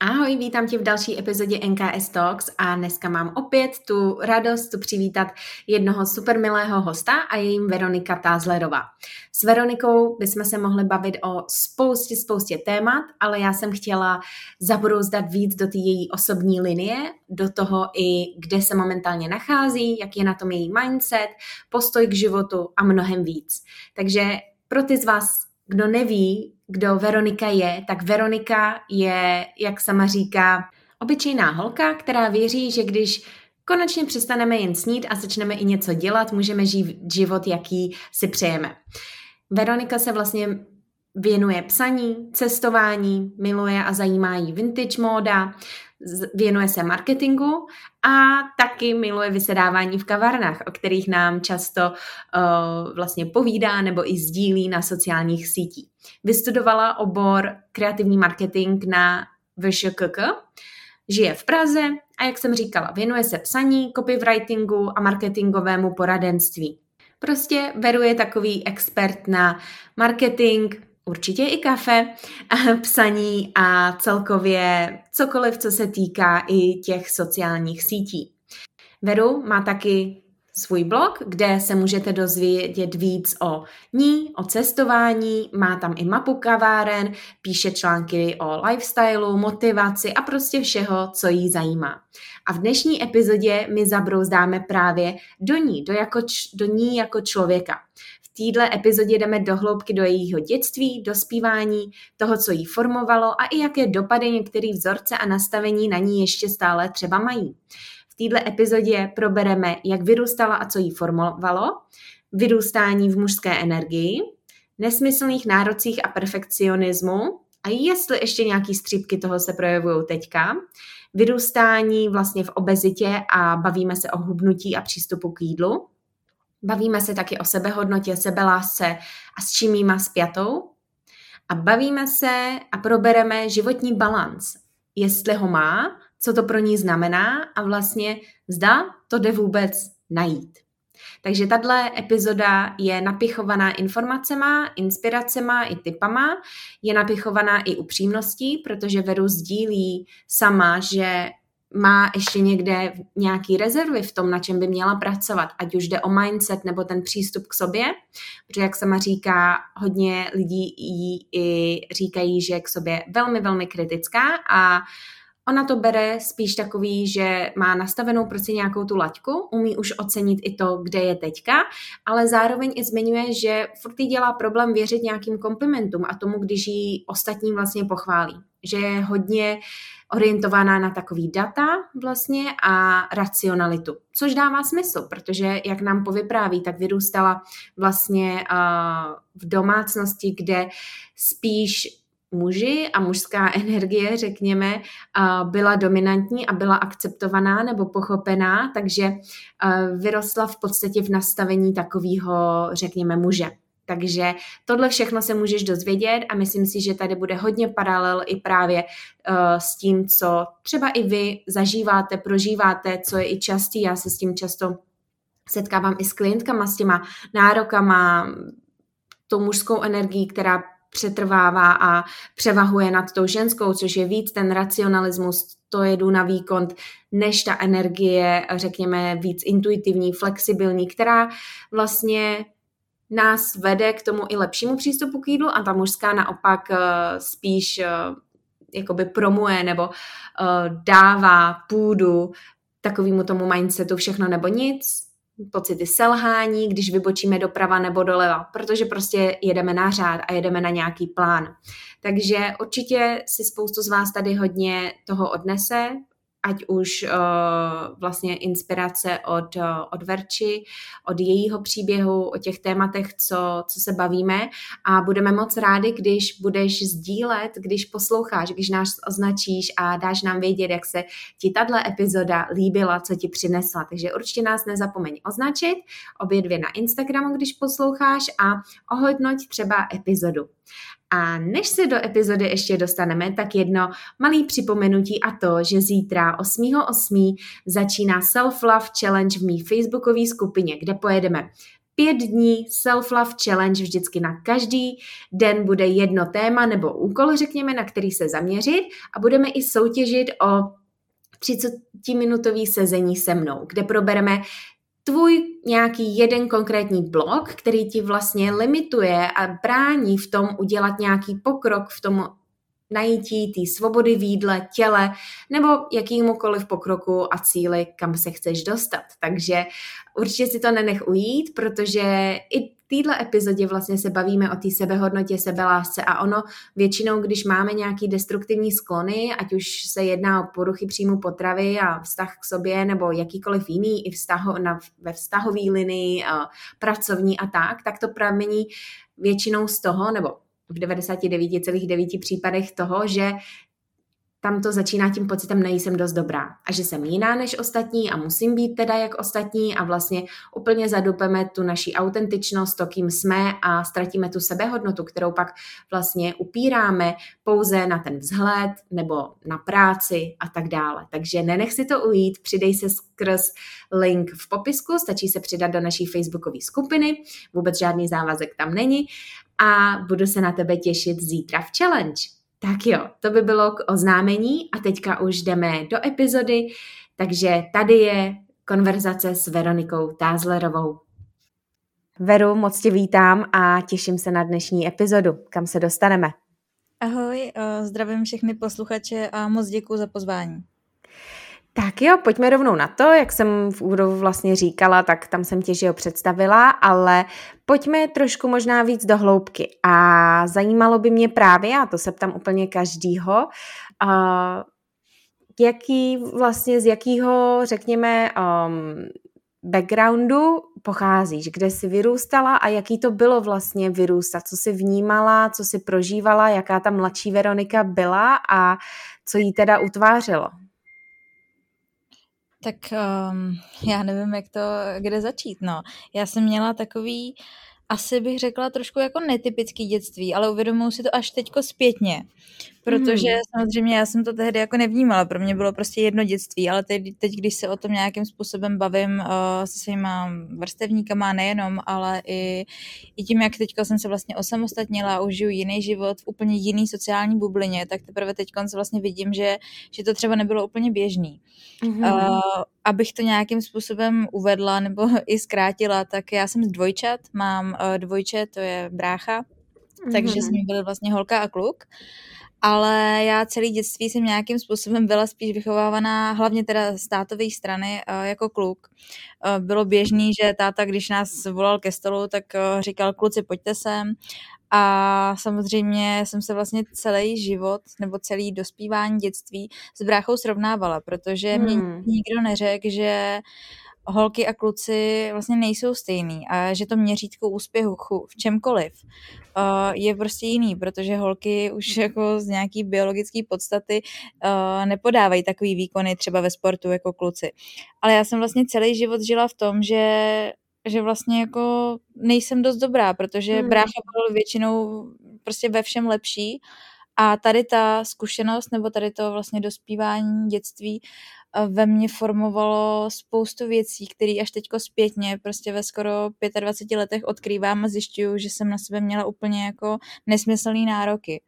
Ahoj, vítám tě v další epizodě NKS Talks a dneska mám opět tu radost tu přivítat jednoho super milého hosta a je jim Veronika Tázlerová. S Veronikou bychom se mohli bavit o spoustě, spoustě témat, ale já jsem chtěla zabrouzdat víc do té její osobní linie, do toho i, kde se momentálně nachází, jak je na tom její mindset, postoj k životu a mnohem víc. Takže pro ty z vás, kdo neví, kdo Veronika je, tak Veronika je, jak sama říká, obyčejná holka, která věří, že když konečně přestaneme jen snít a začneme i něco dělat, můžeme žít život, jaký si přejeme. Veronika se vlastně věnuje psaní, cestování, miluje a zajímá jí vintage móda, věnuje se marketingu a taky miluje vysedávání v kavárnách, o kterých nám často uh, vlastně povídá nebo i sdílí na sociálních sítích. Vystudovala obor kreativní marketing na VŠKK, žije v Praze a jak jsem říkala, věnuje se psaní, copywritingu a marketingovému poradenství. Prostě Veru je takový expert na marketing, určitě i kafe, psaní a celkově cokoliv, co se týká i těch sociálních sítí. Veru má taky svůj blog, kde se můžete dozvědět víc o ní, o cestování, má tam i mapu kaváren, píše články o lifestylu, motivaci a prostě všeho, co jí zajímá. A v dnešní epizodě my zabrouzdáme právě do ní, do, jako, do ní jako člověka téhle epizodě jdeme do hloubky do jejího dětství, do zpívání, toho, co jí formovalo a i jaké dopady některé vzorce a nastavení na ní ještě stále třeba mají. V téhle epizodě probereme, jak vyrůstala a co jí formovalo, vyrůstání v mužské energii, nesmyslných nárocích a perfekcionismu a jestli ještě nějaký střípky toho se projevují teďka, vyrůstání vlastně v obezitě a bavíme se o hubnutí a přístupu k jídlu, Bavíme se taky o sebehodnotě, sebelásce a s čím jí má spjatou. A bavíme se a probereme životní balans, jestli ho má, co to pro ní znamená a vlastně zda to jde vůbec najít. Takže tato epizoda je napichovaná informacema, inspiracema i typama, je napichovaná i upřímností, protože Veru sdílí sama, že má ještě někde nějaký rezervy v tom, na čem by měla pracovat, ať už jde o mindset nebo ten přístup k sobě, protože jak sama říká, hodně lidí jí i říkají, že je k sobě velmi, velmi kritická a Ona to bere spíš takový, že má nastavenou prostě nějakou tu laťku, umí už ocenit i to, kde je teďka, ale zároveň i zmiňuje, že furt jí dělá problém věřit nějakým komplimentům a tomu, když ji ostatní vlastně pochválí. Že je hodně orientovaná na takový data vlastně a racionalitu, což dává smysl, protože jak nám povypráví, tak vyrůstala vlastně uh, v domácnosti, kde spíš muži a mužská energie, řekněme, byla dominantní a byla akceptovaná nebo pochopená, takže vyrostla v podstatě v nastavení takového, řekněme, muže. Takže tohle všechno se můžeš dozvědět a myslím si, že tady bude hodně paralel i právě uh, s tím, co třeba i vy zažíváte, prožíváte, co je i častý. Já se s tím často setkávám i s klientkama, s těma nárokama, tou mužskou energií, která přetrvává a převahuje nad tou ženskou, což je víc ten racionalismus, to jedu na výkon, než ta energie, řekněme, víc intuitivní, flexibilní, která vlastně nás vede k tomu i lepšímu přístupu k jídlu a ta mužská naopak uh, spíš uh, jakoby promuje nebo uh, dává půdu takovému tomu mindsetu všechno nebo nic, pocity selhání, když vybočíme doprava nebo doleva, protože prostě jedeme na řád a jedeme na nějaký plán. Takže určitě si spoustu z vás tady hodně toho odnese, ať už uh, vlastně inspirace od, uh, od Verči, od jejího příběhu, o těch tématech, co, co se bavíme a budeme moc rádi, když budeš sdílet, když posloucháš, když nás označíš a dáš nám vědět, jak se ti tato epizoda líbila, co ti přinesla. Takže určitě nás nezapomeň označit, obě dvě na Instagramu, když posloucháš a ohodnoť třeba epizodu. A než se do epizody ještě dostaneme, tak jedno malý připomenutí a to, že zítra 8.8. začíná Self Love Challenge v mý facebookové skupině, kde pojedeme pět dní Self-Love Challenge, vždycky na každý den bude jedno téma nebo úkol, řekněme, na který se zaměřit a budeme i soutěžit o 30-minutový sezení se mnou, kde probereme tvůj nějaký jeden konkrétní blok, který ti vlastně limituje a brání v tom udělat nějaký pokrok v tom najítí té svobody v jídle, těle nebo jakýmukoliv pokroku a cíli, kam se chceš dostat. Takže určitě si to nenech ujít, protože i téhle epizodě vlastně se bavíme o té sebehodnotě, sebelásce a ono většinou, když máme nějaký destruktivní sklony, ať už se jedná o poruchy příjmu potravy a vztah k sobě nebo jakýkoliv jiný i vztah na, ve vztahové linii, pracovní a tak, tak to pramení většinou z toho, nebo v 99,9 případech toho, že tam to začíná tím pocitem, nejsem dost dobrá a že jsem jiná než ostatní a musím být teda jak ostatní a vlastně úplně zadupeme tu naši autentičnost, to, kým jsme a ztratíme tu sebehodnotu, kterou pak vlastně upíráme pouze na ten vzhled nebo na práci a tak dále. Takže nenech si to ujít, přidej se skrz link v popisku, stačí se přidat do naší facebookové skupiny, vůbec žádný závazek tam není a budu se na tebe těšit zítra v challenge. Tak jo, to by bylo k oznámení a teďka už jdeme do epizody, takže tady je konverzace s Veronikou Tázlerovou. Veru, moc tě vítám a těším se na dnešní epizodu, kam se dostaneme. Ahoj, eh, zdravím všechny posluchače a moc děkuji za pozvání. Tak jo, pojďme rovnou na to, jak jsem v úvodu vlastně říkala, tak tam jsem tě, že ho představila, ale pojďme trošku možná víc do hloubky. A zajímalo by mě právě, a to se ptám úplně každýho, uh, jaký vlastně, z jakého, řekněme, um, backgroundu pocházíš, kde jsi vyrůstala a jaký to bylo vlastně vyrůstat, co jsi vnímala, co jsi prožívala, jaká ta mladší Veronika byla a co jí teda utvářelo. Tak um, já nevím, jak to, kde začít, no. Já jsem měla takový, asi bych řekla trošku jako netypický dětství, ale uvědomuji si to až teďko zpětně, protože mm. samozřejmě já jsem to tehdy jako nevnímala, pro mě bylo prostě jedno dětství, ale teď, teď když se o tom nějakým způsobem bavím uh, se svýma vrstevníkama nejenom, ale i, i tím, jak teďko jsem se vlastně osamostatnila a užiju jiný život v úplně jiný sociální bublině, tak teprve teď se vlastně vidím, že, že to třeba nebylo úplně běžný. Mm. Uh, abych to nějakým způsobem uvedla nebo i zkrátila, tak já jsem z dvojčat, mám uh, dvojče, to je brácha, takže jsme byli vlastně holka a kluk ale já celý dětství jsem nějakým způsobem byla spíš vychovávaná, hlavně teda z tátové strany, eh, jako kluk. Eh, bylo běžný, že táta, když nás volal ke stolu, tak eh, říkal, kluci, pojďte sem. A samozřejmě jsem se vlastně celý život nebo celý dospívání dětství s bráchou srovnávala, protože hmm. mě nikdo neřekl, že holky a kluci vlastně nejsou stejný a že to měřítko úspěchu v čemkoliv uh, je prostě jiný, protože holky už jako z nějaký biologické podstaty uh, nepodávají takový výkony třeba ve sportu jako kluci. Ale já jsem vlastně celý život žila v tom, že že vlastně jako nejsem dost dobrá, protože hmm. brácha byl většinou prostě ve všem lepší a tady ta zkušenost nebo tady to vlastně dospívání dětství ve mně formovalo spoustu věcí, které až teďko zpětně, prostě ve skoro 25 letech odkrývám a zjišťuju, že jsem na sebe měla úplně jako nesmyslný nároky.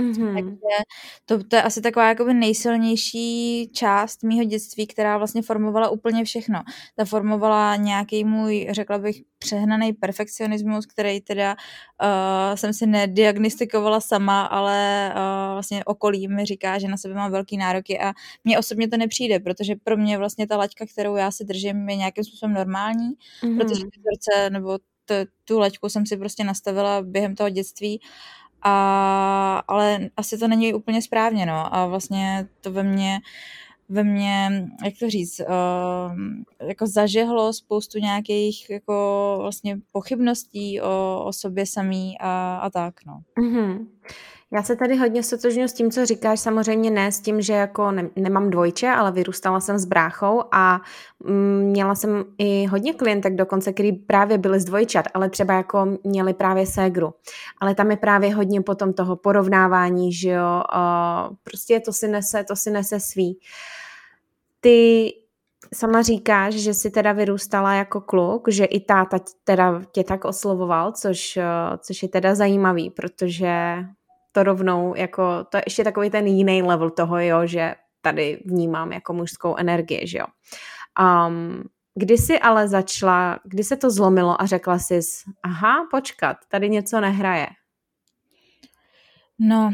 Mm-hmm. Takže to, to je asi taková jakoby nejsilnější část mýho dětství, která vlastně formovala úplně všechno. Ta formovala nějaký můj, řekla bych, přehnaný perfekcionismus, který teda uh, jsem si nediagnostikovala sama, ale uh, vlastně okolí mi říká, že na sebe mám velký nároky a mně osobně to nepřijde, protože pro mě vlastně ta laťka, kterou já si držím, je nějakým způsobem normální, mm-hmm. protože vzorce nebo t- tu laťku jsem si prostě nastavila během toho dětství a, ale asi to není úplně správně, no. A vlastně to ve mně ve mně, jak to říct, uh, jako zažehlo spoustu nějakých jako vlastně pochybností o, o sobě samý a, a tak, no. Mm-hmm. Já se tady hodně stotožňuji s tím, co říkáš, samozřejmě ne s tím, že jako ne, nemám dvojče, ale vyrůstala jsem s bráchou a mm, měla jsem i hodně klientek dokonce, který právě byli z dvojčat, ale třeba jako měli právě ségru. Ale tam je právě hodně potom toho porovnávání, že jo, prostě to si nese, to si nese svý. Ty sama říkáš, že jsi teda vyrůstala jako kluk, že i táta teda tě tak oslovoval, což, což je teda zajímavý, protože to rovnou, jako, to je ještě takový ten jiný level toho, jo, že tady vnímám jako mužskou energii, že jo. Um, kdy jsi ale začala, kdy se to zlomilo a řekla jsi, aha, počkat, tady něco nehraje. No,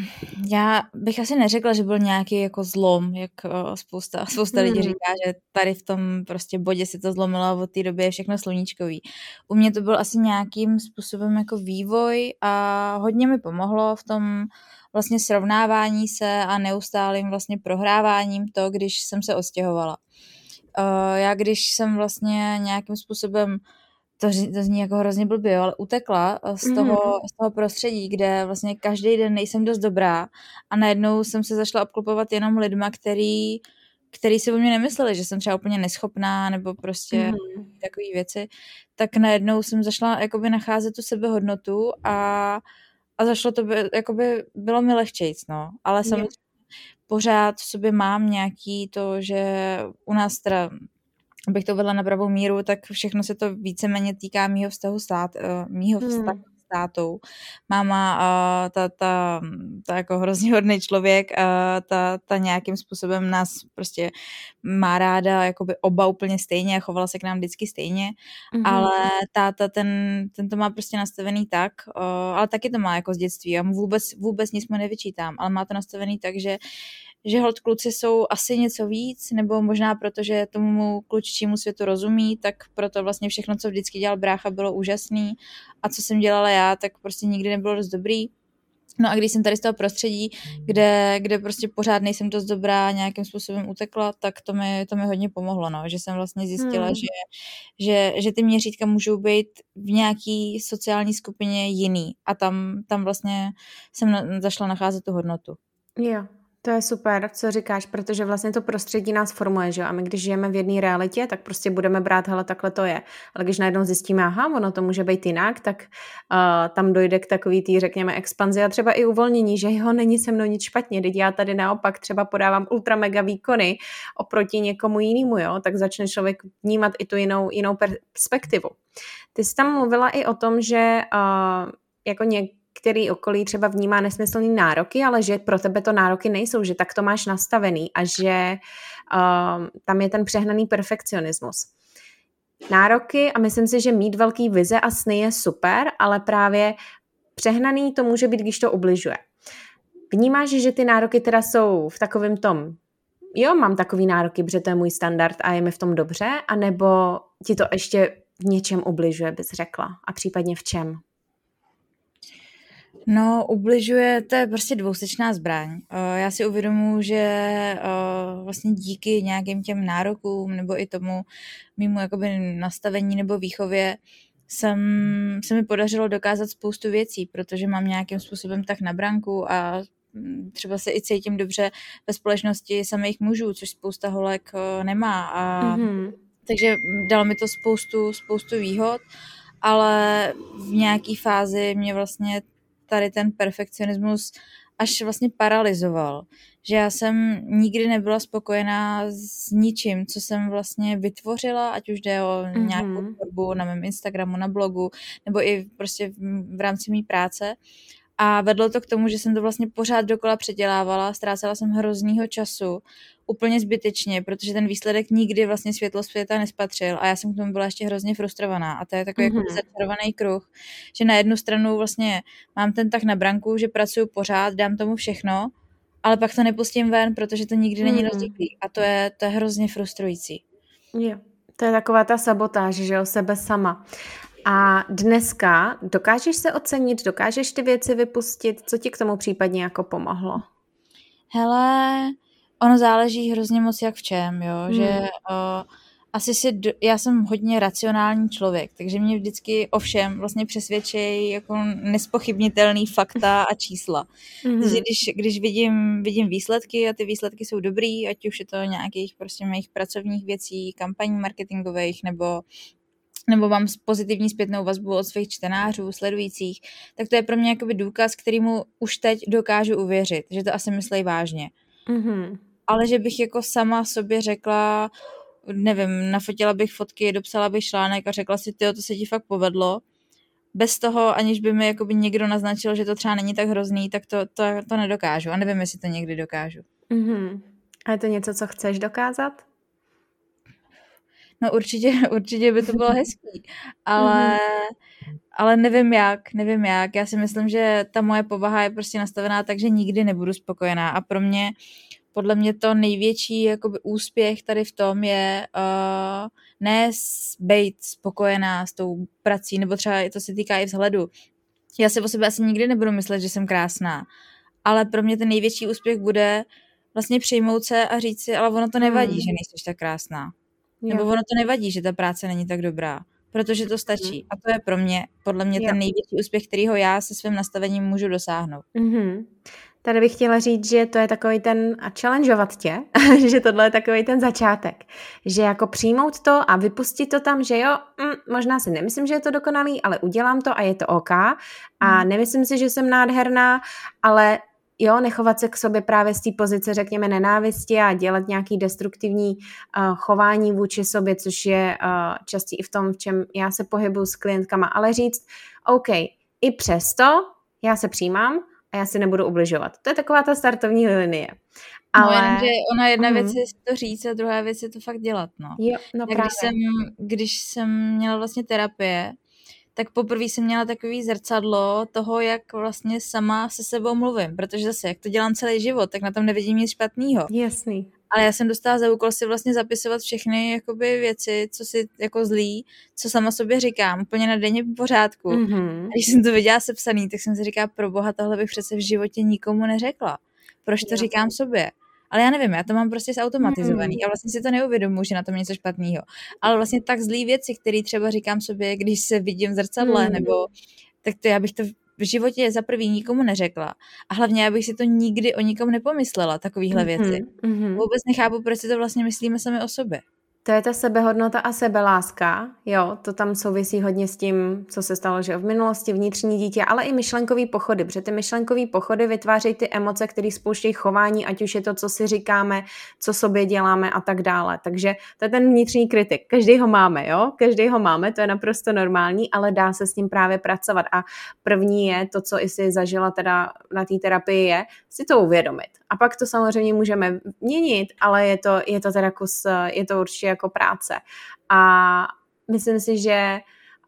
já bych asi neřekla, že byl nějaký jako zlom, jak uh, spousta, spousta lidí hmm. říká, že tady v tom prostě bodě si to zlomilo a od té doby je všechno sluníčkový. U mě to byl asi nějakým způsobem jako vývoj a hodně mi pomohlo v tom vlastně srovnávání se a neustálým vlastně prohráváním to, když jsem se odstěhovala. Uh, já když jsem vlastně nějakým způsobem to, to zní jako hrozně blbě, ale utekla eh, z toho, mm-hmm. z toho prostředí, kde vlastně každý den nejsem dost dobrá a najednou jsem se zašla obklopovat jenom lidma, který, který si o mě nemysleli, že jsem třeba úplně neschopná nebo prostě mm-hmm. takové věci, tak najednou jsem zašla jakoby nacházet tu sebehodnotu a, a zašlo to, by, jakoby bylo mi lehčejc, no, ale samozřejmě pořád v sobě mám nějaký to, že u nás teda abych to vedla na pravou míru, tak všechno se to víceméně týká mýho vztahu stát, uh, mýho hmm. vztahu s tátou. Máma, uh, ta, ta, ta jako hrozně hodný člověk, uh, ta, ta nějakým způsobem nás prostě má ráda jakoby oba úplně stejně a chovala se k nám vždycky stejně, hmm. ale táta ten, ten to má prostě nastavený tak, uh, ale taky to má jako z dětství. Já mu vůbec, vůbec nic mu nevyčítám, ale má to nastavený tak, že že hold kluci jsou asi něco víc, nebo možná proto, že tomu kluččímu světu rozumí, tak proto vlastně všechno, co vždycky dělal brácha, bylo úžasný a co jsem dělala já, tak prostě nikdy nebylo dost dobrý. No a když jsem tady z toho prostředí, kde, kde prostě pořád nejsem dost dobrá, nějakým způsobem utekla, tak to mi, to mi hodně pomohlo, no, že jsem vlastně zjistila, hmm. že, že, že ty měřítka můžou být v nějaký sociální skupině jiný a tam, tam vlastně jsem na, zašla nacházet tu hodnotu. Jo, to je super, co říkáš, protože vlastně to prostředí nás formuje, že jo? A my když žijeme v jedné realitě, tak prostě budeme brát, hele, takhle to je. Ale když najednou zjistíme, aha, ono to může být jinak, tak uh, tam dojde k takový tý, řekněme, expanzi a třeba i uvolnění, že jo, není se mnou nic špatně, teď já tady naopak třeba podávám ultra mega výkony oproti někomu jinému, jo? Tak začne člověk vnímat i tu jinou, jinou perspektivu. Ty jsi tam mluvila i o tom, že uh, jako něk, který okolí třeba vnímá nesmyslný nároky, ale že pro tebe to nároky nejsou, že tak to máš nastavený a že uh, tam je ten přehnaný perfekcionismus. Nároky a myslím si, že mít velký vize a sny je super, ale právě přehnaný to může být, když to ubližuje. Vnímáš, že ty nároky teda jsou v takovém tom, jo, mám takový nároky, protože to je můj standard a je mi v tom dobře, anebo ti to ještě v něčem ubližuje, bys řekla? A případně v čem? No, ubližuje, to je prostě dvousečná zbraň. Eh, já si uvědomuji, že eh, vlastně díky nějakým těm nárokům nebo i tomu mimo jakoby nastavení nebo výchově jsem, se mi podařilo dokázat spoustu věcí, protože mám nějakým způsobem tak na branku a mm, třeba se i cítím dobře ve společnosti samých mužů, což spousta holek eh, nemá. A mm-hmm. Takže dalo mi to spoustu, spoustu výhod, ale v nějaký fázi mě vlastně tady ten perfekcionismus až vlastně paralizoval. Že já jsem nikdy nebyla spokojená s ničím, co jsem vlastně vytvořila, ať už jde o mm-hmm. nějakou tvorbu na mém Instagramu, na blogu, nebo i prostě v, v rámci mé práce. A vedlo to k tomu, že jsem to vlastně pořád dokola předělávala, ztrácela jsem hroznýho času, úplně zbytečně, protože ten výsledek nikdy vlastně světlo světa nespatřil a já jsem k tomu byla ještě hrozně frustrovaná a to je takový mm-hmm. jako mhm. začarovaný kruh, že na jednu stranu vlastně mám ten tak na branku, že pracuji pořád, dám tomu všechno, ale pak to nepustím ven, protože to nikdy není mm-hmm. rozdělý a to je, to je hrozně frustrující. Jo, to je taková ta sabotáž, že o sebe sama. A dneska dokážeš se ocenit, dokážeš ty věci vypustit, co ti k tomu případně jako pomohlo? Hele, ono záleží hrozně moc jak v čem, jo, hmm. že uh, asi si, do, já jsem hodně racionální člověk, takže mě vždycky o všem vlastně přesvědčí jako nespochybnitelný fakta a čísla. Mm-hmm. Takže když, když vidím, vidím výsledky a ty výsledky jsou dobrý, ať už je to nějakých prostě mých pracovních věcí, kampaní marketingových nebo nebo mám pozitivní zpětnou vazbu od svých čtenářů, sledujících, tak to je pro mě jakoby důkaz, kterýmu už teď dokážu uvěřit, že to asi myslí vážně. Mm-hmm. Ale že bych jako sama sobě řekla, nevím, nafotila bych fotky, dopsala bych článek a řekla si, ty to se ti fakt povedlo, bez toho, aniž by mi jakoby někdo naznačil, že to třeba není tak hrozný, tak to, to, to nedokážu. A nevím, jestli to někdy dokážu. Mm-hmm. A je to něco, co chceš dokázat? No určitě, určitě by to bylo hezký, ale, mm-hmm. ale nevím jak, nevím jak. Já si myslím, že ta moje povaha je prostě nastavená tak, že nikdy nebudu spokojená a pro mě podle mě to největší jakoby, úspěch tady v tom je uh, ne být spokojená s tou prací, nebo třeba to se týká i vzhledu. Já si o sebe asi nikdy nebudu myslet, že jsem krásná, ale pro mě ten největší úspěch bude vlastně přijmout se a říct si, ale ono to nevadí, hmm. že nejsi tak krásná. Jo. Nebo ono to nevadí, že ta práce není tak dobrá, protože to stačí. Hmm. A to je pro mě, podle mě, jo. ten největší úspěch, kterýho já se svým nastavením můžu dosáhnout. Mm-hmm. Tady bych chtěla říct, že to je takový ten, a challengeovat tě, že tohle je takový ten začátek. Že jako přijmout to a vypustit to tam, že jo, mm, možná si nemyslím, že je to dokonalý, ale udělám to a je to OK. A hmm. nemyslím si, že jsem nádherná, ale jo, nechovat se k sobě právě z té pozice, řekněme, nenávisti a dělat nějaký destruktivní uh, chování vůči sobě, což je uh, častý i v tom, v čem já se pohybuju s klientkama, ale říct, OK, i přesto já se přijímám, a já si nebudu ubližovat. To je taková ta startovní linie. No, Ale... No, jenom, že ona jedna mm. věc je to říct a druhá věc je to fakt dělat, no. Jo, no když, jsem, když jsem měla vlastně terapie, tak poprvé jsem měla takový zrcadlo toho, jak vlastně sama se sebou mluvím, protože zase, jak to dělám celý život, tak na tom nevidím nic špatného. Jasný ale já jsem dostala za úkol si vlastně zapisovat všechny jakoby věci, co si jako zlý, co sama sobě říkám, úplně na denně pořádku. Mm-hmm. A když jsem to viděla sepsaný, tak jsem si říkala, pro boha, tohle bych přece v životě nikomu neřekla. Proč to říkám sobě? Ale já nevím, já to mám prostě zautomatizovaný mm. a vlastně si to neuvědomuji, že na tom něco špatného. Ale vlastně tak zlý věci, které třeba říkám sobě, když se vidím v zrcadle, mm. nebo tak to já bych to v životě za prvý nikomu neřekla. A hlavně, já bych si to nikdy o nikom nepomyslela, takovýhle mm-hmm, věci. Mm-hmm. Vůbec nechápu, proč si to vlastně myslíme sami o sobě. To je ta sebehodnota a sebeláska, jo, to tam souvisí hodně s tím, co se stalo že v minulosti, vnitřní dítě, ale i myšlenkový pochody, protože ty myšlenkový pochody vytvářejí ty emoce, které spouštějí chování, ať už je to, co si říkáme, co sobě děláme a tak dále. Takže to je ten vnitřní kritik. Každý ho máme, jo, každý ho máme, to je naprosto normální, ale dá se s ním právě pracovat. A první je to, co i si zažila teda na té terapii, je si to uvědomit. A pak to samozřejmě můžeme měnit, ale je to, je to teda kus, je to určitě jako práce. A myslím si, že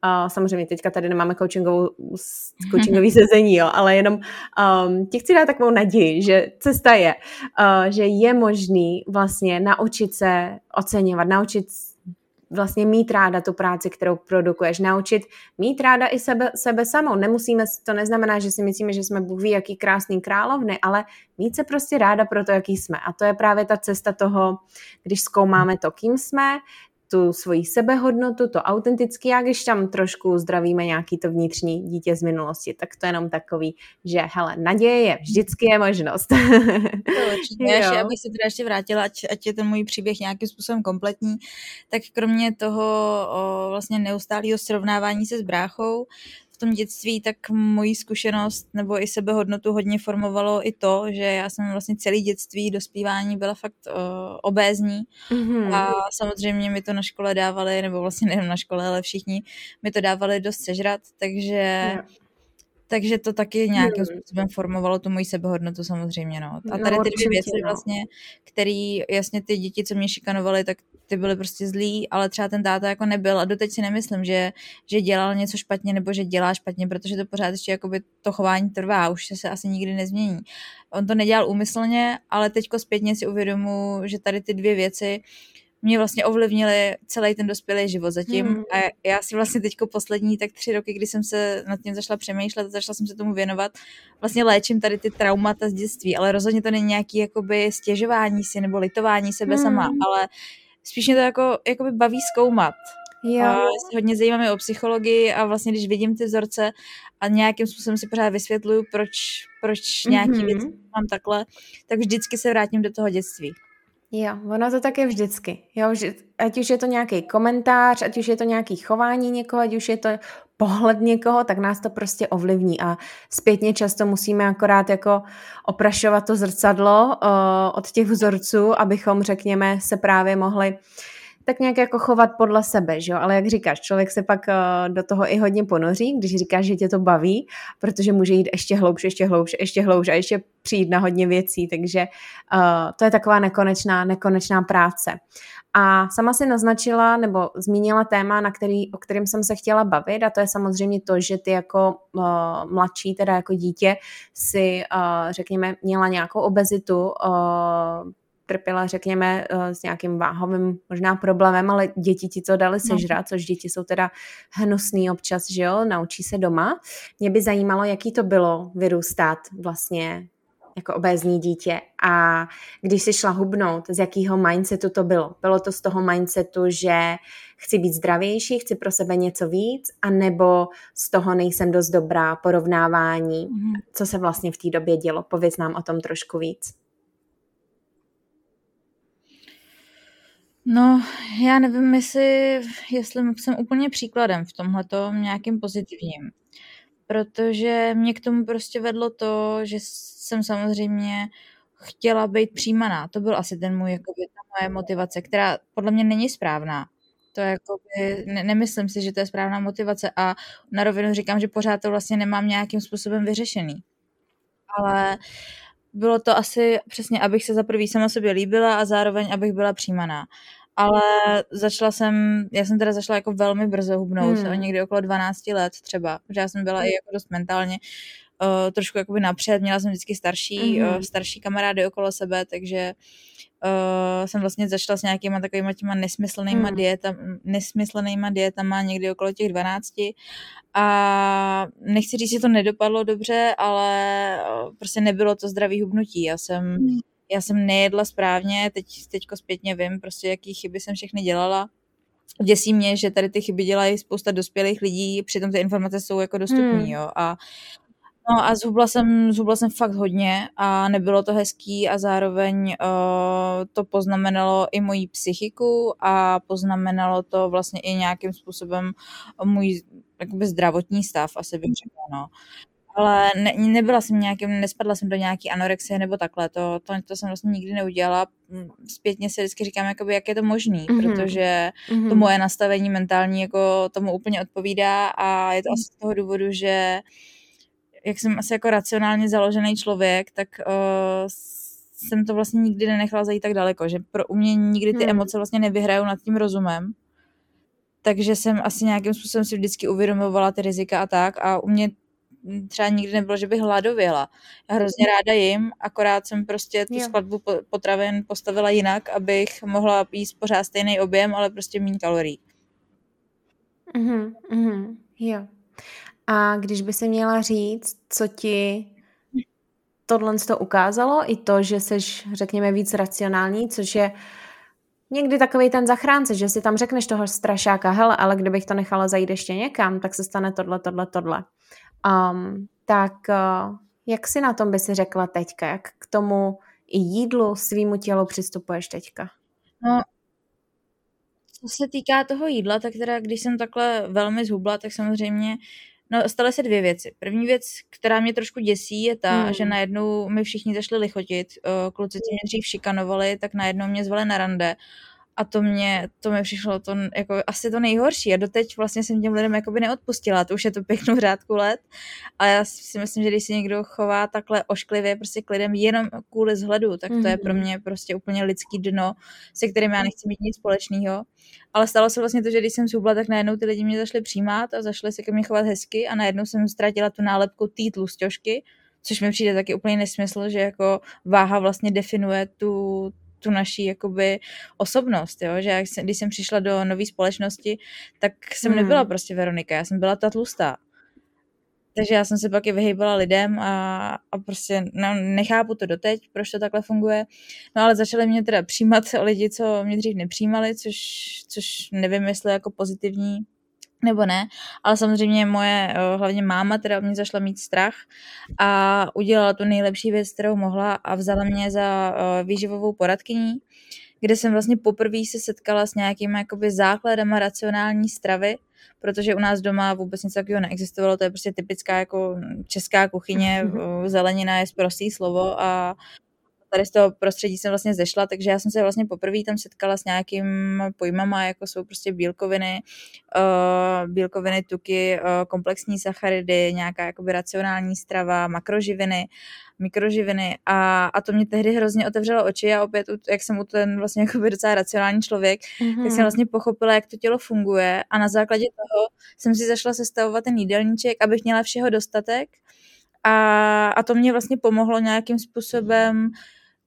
Uh, samozřejmě teďka tady nemáme coachingovou, coachingový sezení, jo, ale jenom um, ti chci dát takovou naději, že cesta je, uh, že je možný vlastně naučit se oceňovat, naučit vlastně mít ráda tu práci, kterou produkuješ, naučit mít ráda i sebe, sebe samou. Nemusíme, to neznamená, že si myslíme, že jsme Bůh ví, jaký krásný královny, ale mít se prostě ráda pro to, jaký jsme. A to je právě ta cesta toho, když zkoumáme to, kým jsme, tu svoji sebehodnotu, to autentický a když tam trošku zdravíme nějaký to vnitřní dítě z minulosti, tak to je jenom takový, že hele, naděje je, vždycky je možnost. To určitě, já bych se teda ještě vrátila, ať, ať je ten můj příběh nějakým způsobem kompletní, tak kromě toho o, vlastně neustálého srovnávání se s bráchou, tom dětství, tak moji zkušenost nebo i sebehodnotu hodně formovalo i to, že já jsem vlastně celý dětství, dospívání byla fakt uh, obézní mm-hmm. a samozřejmě mi to na škole dávali, nebo vlastně nejen na škole, ale všichni mi to dávali dost sežrat, takže yeah. Takže to taky nějakým hmm. způsobem formovalo tu moji sebehodnotu samozřejmě, no. A no, tady ty dvě věci no. vlastně, které jasně ty děti, co mě šikanovaly, tak ty byly prostě zlý, ale třeba ten táta jako nebyl a doteď si nemyslím, že, že dělal něco špatně nebo že dělá špatně, protože to pořád ještě jakoby to chování trvá, už se asi nikdy nezmění. On to nedělal úmyslně, ale teďko zpětně si uvědomu, že tady ty dvě věci mě vlastně ovlivnili celý ten dospělý život zatím hmm. a já si vlastně teďko poslední tak tři roky, kdy jsem se nad tím zašla přemýšlet a začala jsem se tomu věnovat, vlastně léčím tady ty traumata z dětství, ale rozhodně to není nějaký jakoby stěžování si nebo litování sebe hmm. sama, ale spíš mě to jako, jakoby baví zkoumat. Jo. A se hodně zajímáme o psychologii a vlastně když vidím ty vzorce a nějakým způsobem si pořád vysvětluju, proč, proč nějaký mm-hmm. věc mám takhle, tak vždycky se vrátím do toho dětství. Jo, ono to tak je vždycky. Jo, že, ať už je to nějaký komentář, ať už je to nějaký chování někoho, ať už je to pohled někoho, tak nás to prostě ovlivní a zpětně často musíme akorát jako oprašovat to zrcadlo uh, od těch vzorců, abychom, řekněme, se právě mohli tak nějak jako chovat podle sebe, že jo? Ale jak říkáš, člověk se pak uh, do toho i hodně ponoří, když říkáš, že tě to baví, protože může jít ještě hloubš, ještě hloubš, ještě hloubš a ještě přijít na hodně věcí, takže uh, to je taková nekonečná, nekonečná práce. A sama si naznačila nebo zmínila téma, na který, o kterým jsem se chtěla bavit a to je samozřejmě to, že ty jako uh, mladší, teda jako dítě si, uh, řekněme, měla nějakou obezitu, uh, trpěla, řekněme, eh, s nějakým váhovým možná problémem, ale děti ti to dali no. sežrat, což děti jsou teda hnusný občas, že jo, naučí se doma. Mě by zajímalo, jaký to bylo vyrůstat vlastně jako obézní dítě a když si šla hubnout, z jakého mindsetu to bylo? Bylo to z toho mindsetu, že chci být zdravější, chci pro sebe něco víc, anebo z toho nejsem dost dobrá, porovnávání, mm. co se vlastně v té době dělo? Pověz nám o tom trošku víc. No, já nevím, jestli, jestli jsem úplně příkladem v tomhle nějakým pozitivním. Protože mě k tomu prostě vedlo to, že jsem samozřejmě chtěla být přijímaná. To byl asi ten můj, jakoby, ta moje motivace, která podle mě není správná. To jakoby, ne, nemyslím si, že to je správná motivace a na rovinu říkám, že pořád to vlastně nemám nějakým způsobem vyřešený. Ale bylo to asi přesně, abych se za prvý sama sobě líbila a zároveň, abych byla přijímaná ale začala jsem, já jsem teda začala jako velmi brzo hubnout, hmm. někdy okolo 12 let třeba, protože já jsem byla i jako dost mentálně uh, trošku jakoby napřed, měla jsem vždycky starší, mm-hmm. uh, starší kamarády okolo sebe, takže uh, jsem vlastně začala s nějakýma takovýma těma nesmyslnýma, mm. dietama, nesmyslnýma dietama někdy okolo těch 12 a nechci říct, že to nedopadlo dobře, ale prostě nebylo to zdravý hubnutí. Já jsem mm já jsem nejedla správně, teď teďko zpětně vím prostě, jaký chyby jsem všechny dělala. Děsí mě, že tady ty chyby dělají spousta dospělých lidí, přitom ty informace jsou jako dostupné, hmm. jo, a No a zhubla jsem, zhubla jsem fakt hodně a nebylo to hezký a zároveň uh, to poznamenalo i moji psychiku a poznamenalo to vlastně i nějakým způsobem můj jakoby zdravotní stav, asi bych řekla, no ale ne, nebyla jsem nějakým, nespadla jsem do nějaký anorexie nebo takhle, to, to, to jsem vlastně nikdy neudělala. Zpětně si vždycky říkám, jakoby, jak je to možný, mm-hmm. protože mm-hmm. to moje nastavení mentální jako tomu úplně odpovídá a je to mm-hmm. asi z toho důvodu, že jak jsem asi jako racionálně založený člověk, tak uh, jsem to vlastně nikdy nenechala zajít tak daleko, že pro u mě nikdy ty mm. emoce vlastně nevyhrajou nad tím rozumem, takže jsem asi nějakým způsobem si vždycky uvědomovala ty rizika a tak a u mě třeba nikdy nebylo, že bych hladověla. Já hrozně ráda jim, akorát jsem prostě tu jo. skladbu potravin postavila jinak, abych mohla jíst pořád stejný objem, ale prostě méně kalorií. Mhm, mhm, jo. A když by se měla říct, co ti tohle to ukázalo, i to, že jsi, řekněme, víc racionální, což je někdy takový ten zachránce, že si tam řekneš toho strašáka, hele, ale kdybych to nechala zajít ještě někam, tak se stane tohle, tohle, tohle. Um, tak uh, jak si na tom by si řekla teďka? Jak k tomu i jídlu, svýmu tělu přistupuješ teďka? No, co se týká toho jídla, tak teda když jsem takhle velmi zhubla, tak samozřejmě No, staly se dvě věci. První věc, která mě trošku děsí, je ta, hmm. že najednou mi všichni zašli lichotit. Kluci, co mě dřív šikanovali, tak najednou mě zvali na rande a to mě, to mi přišlo to jako asi to nejhorší a doteď vlastně jsem těm lidem jakoby neodpustila, to už je to pěknou řádku let a já si myslím, že když se někdo chová takhle ošklivě prostě k lidem jenom kvůli zhledu, tak to je pro mhm. mě prostě úplně lidský dno, se kterým já nechci mít nic společného. Ale stalo se vlastně to, že když jsem zhubla, tak najednou ty lidi mě zašli přijímat a zašli se ke mně chovat hezky a najednou jsem ztratila tu nálepku té tlustěžky, což mi přijde taky úplně nesmysl, že jako váha vlastně definuje tu, tu naší jakoby osobnost, jo? že jak jsem, když jsem přišla do nové společnosti, tak jsem hmm. nebyla prostě Veronika, já jsem byla ta tlustá. Takže já jsem se pak i vyhýbala lidem a, a prostě no, nechápu to doteď, proč to takhle funguje. No ale začaly mě teda přijímat lidi, co mě dřív nepřijímali, což, což nevím, jestli jako pozitivní nebo ne, ale samozřejmě moje, eh, hlavně máma teda mě zašla mít strach a udělala tu nejlepší věc, kterou mohla a vzala mě za eh, výživovou poradkyní, kde jsem vlastně poprvé se setkala s nějakými jakoby základama racionální stravy, protože u nás doma vůbec nic takového neexistovalo, to je prostě typická jako česká kuchyně, eh, zelenina je prostý slovo a tady z toho prostředí jsem vlastně zešla, takže já jsem se vlastně poprvé tam setkala s nějakým pojmama, jako jsou prostě bílkoviny, uh, bílkoviny, tuky, uh, komplexní sacharidy, nějaká jakoby racionální strava, makroživiny, mikroživiny a, a to mě tehdy hrozně otevřelo oči a opět, jak jsem u ten vlastně jakoby docela racionální člověk, mm-hmm. tak jsem mhm. vlastně pochopila, jak to tělo funguje a na základě toho jsem si zašla sestavovat ten jídelníček, abych měla všeho dostatek a, a to mě vlastně pomohlo nějakým způsobem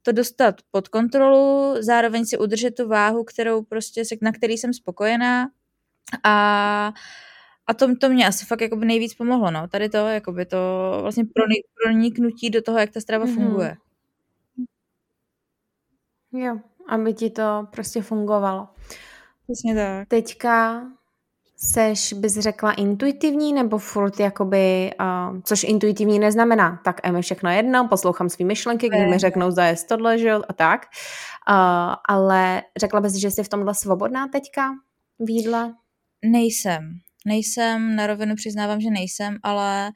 to dostat pod kontrolu, zároveň si udržet tu váhu, kterou prostě, na který jsem spokojená a a to, to mě asi fakt jakoby nejvíc pomohlo, no. Tady to, jakoby to vlastně proniknutí do toho, jak ta strava mm-hmm. funguje. Jo, aby ti to prostě fungovalo. Přesně tak. Teďka Seš, bys řekla, intuitivní nebo furt jakoby, uh, což intuitivní neznamená, tak je mi všechno jedno, poslouchám svý myšlenky, když mi řeknou, za je tohle, že a tak. Uh, ale řekla bys, že jsi v tomhle svobodná teďka v jídle? Nejsem. Nejsem, na rovinu přiznávám, že nejsem, ale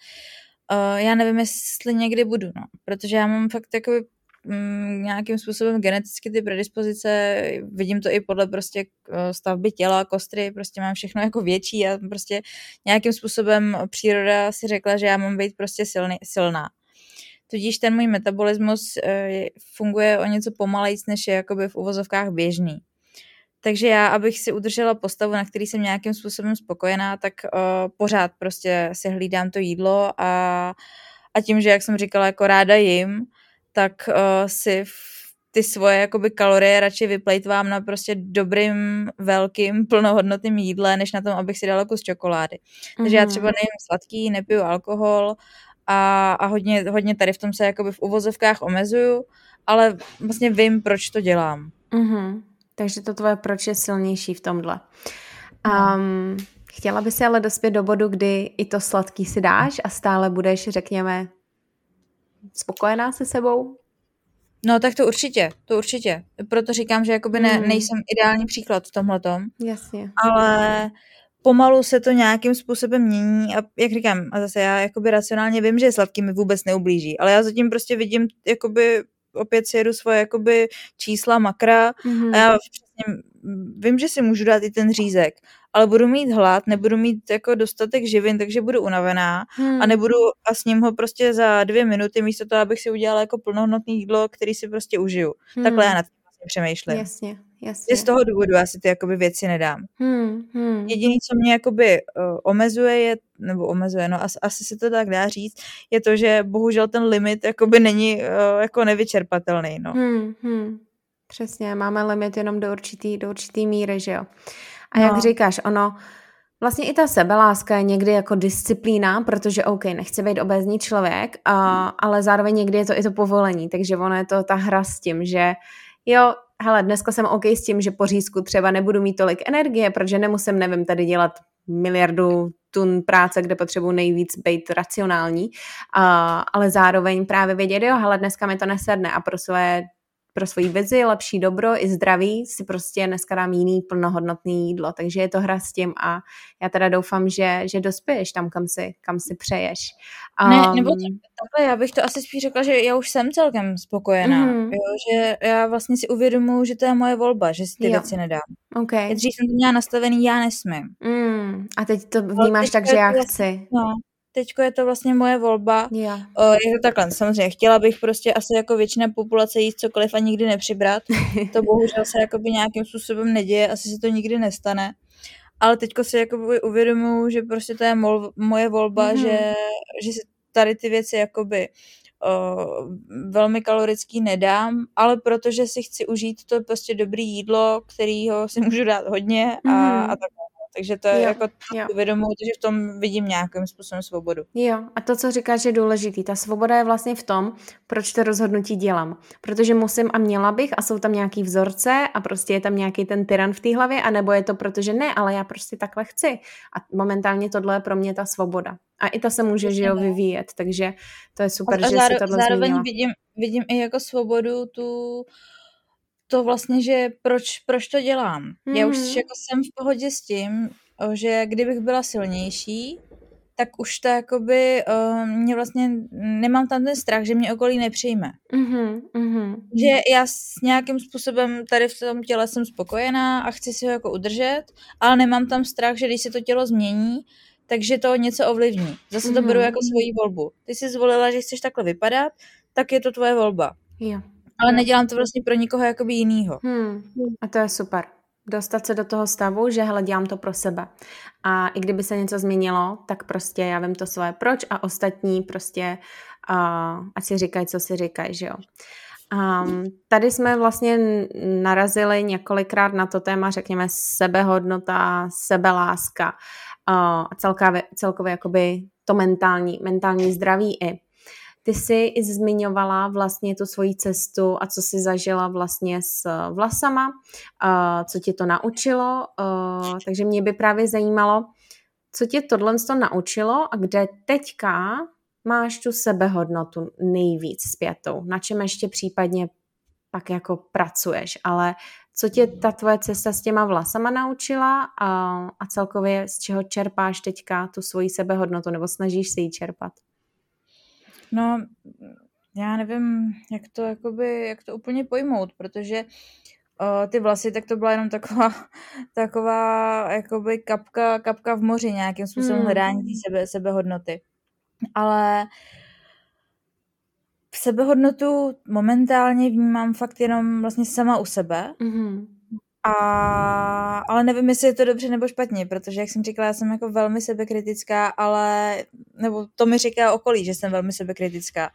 uh, já nevím, jestli někdy budu, no. Protože já mám fakt takový Mm, nějakým způsobem geneticky ty predispozice, vidím to i podle prostě eh, stavby těla, kostry, prostě mám všechno jako větší a prostě nějakým způsobem příroda si řekla, že já mám být prostě silný, silná. Tudíž ten můj metabolismus eh, funguje o něco pomalejc, než je jakoby v uvozovkách běžný. Takže já, abych si udržela postavu, na který jsem nějakým způsobem spokojená, tak uh, pořád prostě si hlídám to jídlo a, a tím, že jak jsem říkala, jako ráda jim, tak uh, si ty svoje jakoby kalorie radši vyplejtvám na prostě dobrým, velkým, plnohodnotným jídle, než na tom, abych si dala kus čokolády. Mm-hmm. Takže já mhm. třeba nejím sladký, nepiju alkohol a, a hodně, hodně tady v tom se jakoby v uvozovkách omezuju, ale vlastně vím, proč to dělám. Mm-hmm. Takže to tvoje proč je silnější v tomhle. Um, chtěla by si ale dospět do bodu, kdy i to sladký si dáš a stále budeš, řekněme, spokojená se sebou? No tak to určitě, to určitě. Proto říkám, že jakoby ne, hmm. nejsem ideální příklad v tomhletom. Jasně. Ale pomalu se to nějakým způsobem mění a jak říkám, a zase já jakoby racionálně vím, že sladký mi vůbec neublíží, ale já zatím prostě vidím jakoby opět si jedu svoje jakoby čísla, makra mm-hmm. a já přesně vím, že si můžu dát i ten řízek, ale budu mít hlad, nebudu mít jako dostatek živin, takže budu unavená hmm. a nebudu a s ním ho prostě za dvě minuty, místo toho, abych si udělala jako plnohodnotný jídlo, který si prostě užiju. Hmm. Takhle já na tím vlastně přemýšlím. Jasně, jasně. Z toho důvodu já si ty jakoby věci nedám. Hmm, hmm. Jediný, co mě jakoby uh, omezuje je, nebo omezuje, no asi, asi se to tak dá říct, je to, že bohužel ten limit jakoby není uh, jako nevyčerpatelný, no. Hmm, hmm. Přesně, máme limit jenom do určitý, do určitý míry, že jo. A no. jak říkáš, ono, vlastně i ta sebeláska je někdy jako disciplína, protože OK, nechci být obézní člověk, a, ale zároveň někdy je to i to povolení, takže ono je to ta hra s tím, že jo, hele, dneska jsem OK s tím, že po řízku třeba nebudu mít tolik energie, protože nemusím, nevím, tady dělat miliardu tun práce, kde potřebuji nejvíc být racionální, a, ale zároveň právě vědět, jo, hele, dneska mi to nesedne a pro své pro svoji vizi, lepší dobro i zdraví si prostě dneska dám jiný plnohodnotný jídlo, takže je to hra s tím a já teda doufám, že, že dospěješ tam, kam si, kam si přeješ. Um, ne, nebo takhle, já bych to asi spíš řekla, že já už jsem celkem spokojená, mm-hmm. jo, že já vlastně si uvědomuji, že to je moje volba, že si ty jo. věci nedám. Okay. Dřív jsem to měla nastavený, já nesmím. Mm, a teď to vnímáš tak, že já chci. No, teďko je to vlastně moje volba. Yeah. O, je to takhle, samozřejmě. Chtěla bych prostě asi jako většina populace jíst cokoliv a nikdy nepřibrat. To bohužel se jakoby nějakým způsobem neděje, asi se to nikdy nestane. Ale teďko si jakoby uvědomuji, že prostě to je mol, moje volba, mm-hmm. že, že si tady ty věci jakoby uh, velmi kalorický nedám, ale protože si chci užít to prostě dobrý jídlo, kterýho si můžu dát hodně a, mm. a tak takže to je jo, jako uvědomuji, že v tom vidím nějakým způsobem svobodu. Jo, a to, co říkáš, je důležitý. Ta svoboda je vlastně v tom, proč to rozhodnutí dělám. Protože musím a měla bych a jsou tam nějaký vzorce a prostě je tam nějaký ten tyran v té hlavě, anebo je to proto, že ne, ale já prostě takhle chci. A momentálně tohle je pro mě ta svoboda. A i ta se může, že jo, vyvíjet, takže to je super, a že záro, si tohle Zároveň vidím, vidím i jako svobodu tu to vlastně, že proč, proč to dělám. Mm-hmm. Já už mhm. jako jsem v pohodě s tím, že kdybych byla silnější, tak už to jakoby, uh, mě vlastně, nemám tam ten strach, že mě okolí nepřijme. Mm-hmm, mm-hmm. Že já s nějakým způsobem tady v tom těle jsem spokojená a chci si ho jako udržet, ale nemám tam strach, že když se to tělo změní, takže to něco ovlivní. Zase mm-hmm. to beru jako svoji volbu. Ty jsi zvolila, že chceš takhle vypadat, tak je to tvoje volba. Jo. Ale nedělám to vlastně pro nikoho jakoby jinýho. Hmm. A to je super. Dostat se do toho stavu, že hele, dělám to pro sebe. A i kdyby se něco změnilo, tak prostě já vím to svoje proč a ostatní prostě uh, ať si říkají, co si říkají, že jo. Um, tady jsme vlastně narazili několikrát na to téma, řekněme, sebehodnota, sebeláska uh, a celkově, celkově jakoby to mentální, mentální zdraví i. Ty jsi i zmiňovala vlastně tu svoji cestu a co jsi zažila vlastně s vlasama, co tě to naučilo, takže mě by právě zajímalo, co tě tohle to naučilo a kde teďka máš tu sebehodnotu nejvíc zpětou, na čem ještě případně pak jako pracuješ, ale co tě ta tvoje cesta s těma vlasama naučila a, a celkově z čeho čerpáš teďka tu svoji sebehodnotu nebo snažíš se ji čerpat? No, já nevím, jak to, jakoby, jak to úplně pojmout, protože uh, ty vlasy, tak to byla jenom taková, taková jakoby kapka, kapka v moři nějakým způsobem hmm. hledání sebe, sebehodnoty. Ale sebehodnotu momentálně vnímám fakt jenom vlastně sama u sebe. Mm-hmm. A, ale nevím, jestli je to dobře nebo špatně, protože, jak jsem říkala, já jsem jako velmi sebekritická, ale, nebo to mi říká okolí, že jsem velmi sebekritická.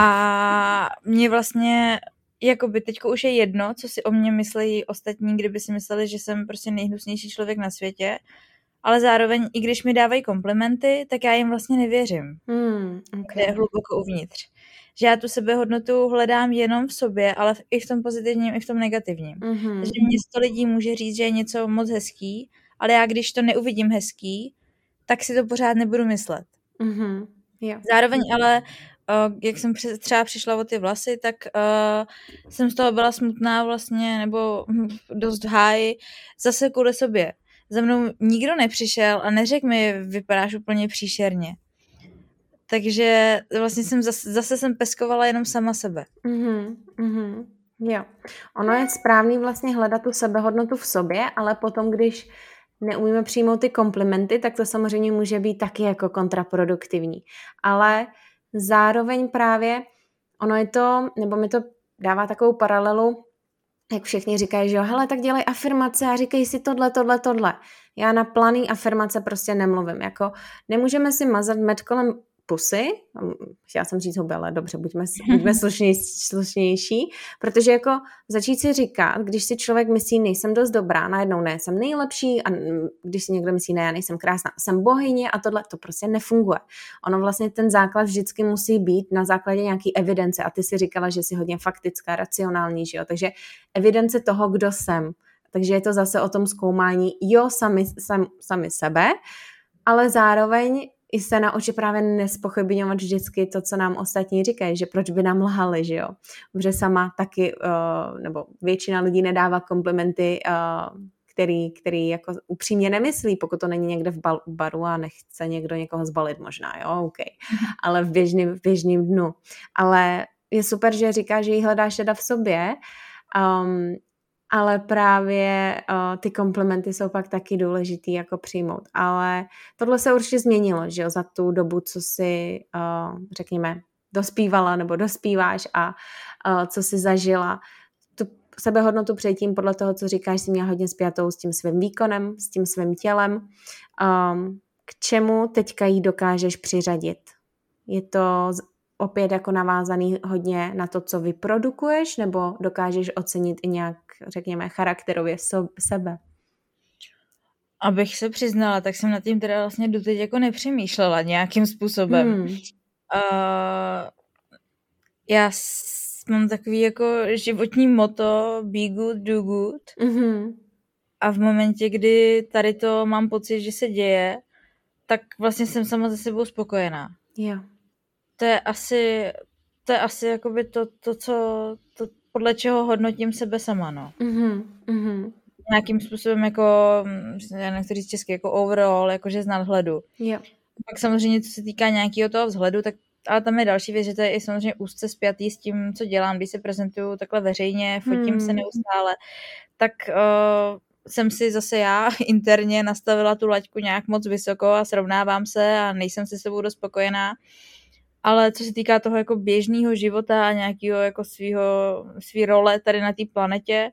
A mě vlastně, jako by teďko už je jedno, co si o mě myslí ostatní, kdyby si mysleli, že jsem prostě nejhnusnější člověk na světě, ale zároveň, i když mi dávají komplimenty, tak já jim vlastně nevěřím. Hmm, okay. je hluboko uvnitř že já tu sebehodnotu hledám jenom v sobě, ale i v tom pozitivním, i v tom negativním. Mm-hmm. Takže mě sto lidí může říct, že je něco moc hezký, ale já když to neuvidím hezký, tak si to pořád nebudu myslet. Mm-hmm. Yeah. Zároveň ale Uh, jak jsem třeba přišla o ty vlasy, tak uh, jsem z toho byla smutná vlastně, nebo dost háj, zase kvůli sobě. Za mnou nikdo nepřišel a neřekl mi, vypadáš úplně příšerně. Takže vlastně jsem zase, zase jsem peskovala jenom sama sebe. Mm-hmm, mm-hmm. Jo. Ono je správný vlastně hledat tu sebehodnotu v sobě, ale potom, když neumíme přijmout ty komplimenty, tak to samozřejmě může být taky jako kontraproduktivní. Ale zároveň právě ono je to, nebo mi to dává takovou paralelu, jak všichni říkají, že jo, hele, tak dělej afirmace a říkej si tohle, tohle, tohle. Já na planý afirmace prostě nemluvím. Jako nemůžeme si mazat med kolem pusy, chtěla jsem říct huby, ale dobře, buďme, buďme slušnější, slušnější, protože jako začít si říkat, když si člověk myslí, nejsem dost dobrá, najednou ne, jsem nejlepší a když si někdo myslí, ne, já nejsem krásná, jsem bohyně a tohle, to prostě nefunguje. Ono vlastně ten základ vždycky musí být na základě nějaký evidence a ty si říkala, že jsi hodně faktická, racionální, že jo, takže evidence toho, kdo jsem. Takže je to zase o tom zkoumání, jo, sami, sam, sami sebe, ale zároveň i se naučit právě nespochybňovat vždycky to, co nám ostatní říkají, že proč by nám lhali, že jo. Protože sama taky, uh, nebo většina lidí nedává komplimenty, uh, který, který jako upřímně nemyslí, pokud to není někde v baru a nechce někdo někoho zbalit možná, jo, OK. Ale v běžným, v běžným dnu. Ale je super, že říká, že ji hledáš teda v sobě, um, ale právě uh, ty komplimenty jsou pak taky důležitý jako přijmout. Ale tohle se určitě změnilo, že jo, za tu dobu, co si, uh, řekněme, dospívala nebo dospíváš a uh, co si zažila. Tu sebehodnotu předtím, podle toho, co říkáš, si měla hodně spjatou s tím svým výkonem, s tím svým tělem. Um, k čemu teďka jí dokážeš přiřadit? Je to opět jako navázaný hodně na to, co vyprodukuješ, nebo dokážeš ocenit i nějak, řekněme, charakterově so, sebe? Abych se přiznala, tak jsem nad tím teda vlastně doteď jako nepřemýšlela nějakým způsobem. Hmm. Uh, já mám takový jako životní moto be good, do good. Mm-hmm. A v momentě, kdy tady to mám pocit, že se děje, tak vlastně jsem sama ze sebou spokojená. Jo. To je asi, to je asi jakoby to, to, co, to, podle čeho hodnotím sebe sama, no. Mm-hmm. Mm-hmm. Nějakým způsobem jako, já nechci říct česky, jako overall, jakože z nadhledu. Jo. Pak samozřejmě, co se týká nějakého toho vzhledu, tak ale tam je další věc, že to je i samozřejmě úzce spjatý s tím, co dělám, když se prezentuju takhle veřejně, fotím hmm. se neustále, tak uh, jsem si zase já interně nastavila tu laťku nějak moc vysoko a srovnávám se a nejsem si sebou dost spokojená. Ale co se týká toho jako běžného života a nějakého jako svýho, svý role tady na té planetě,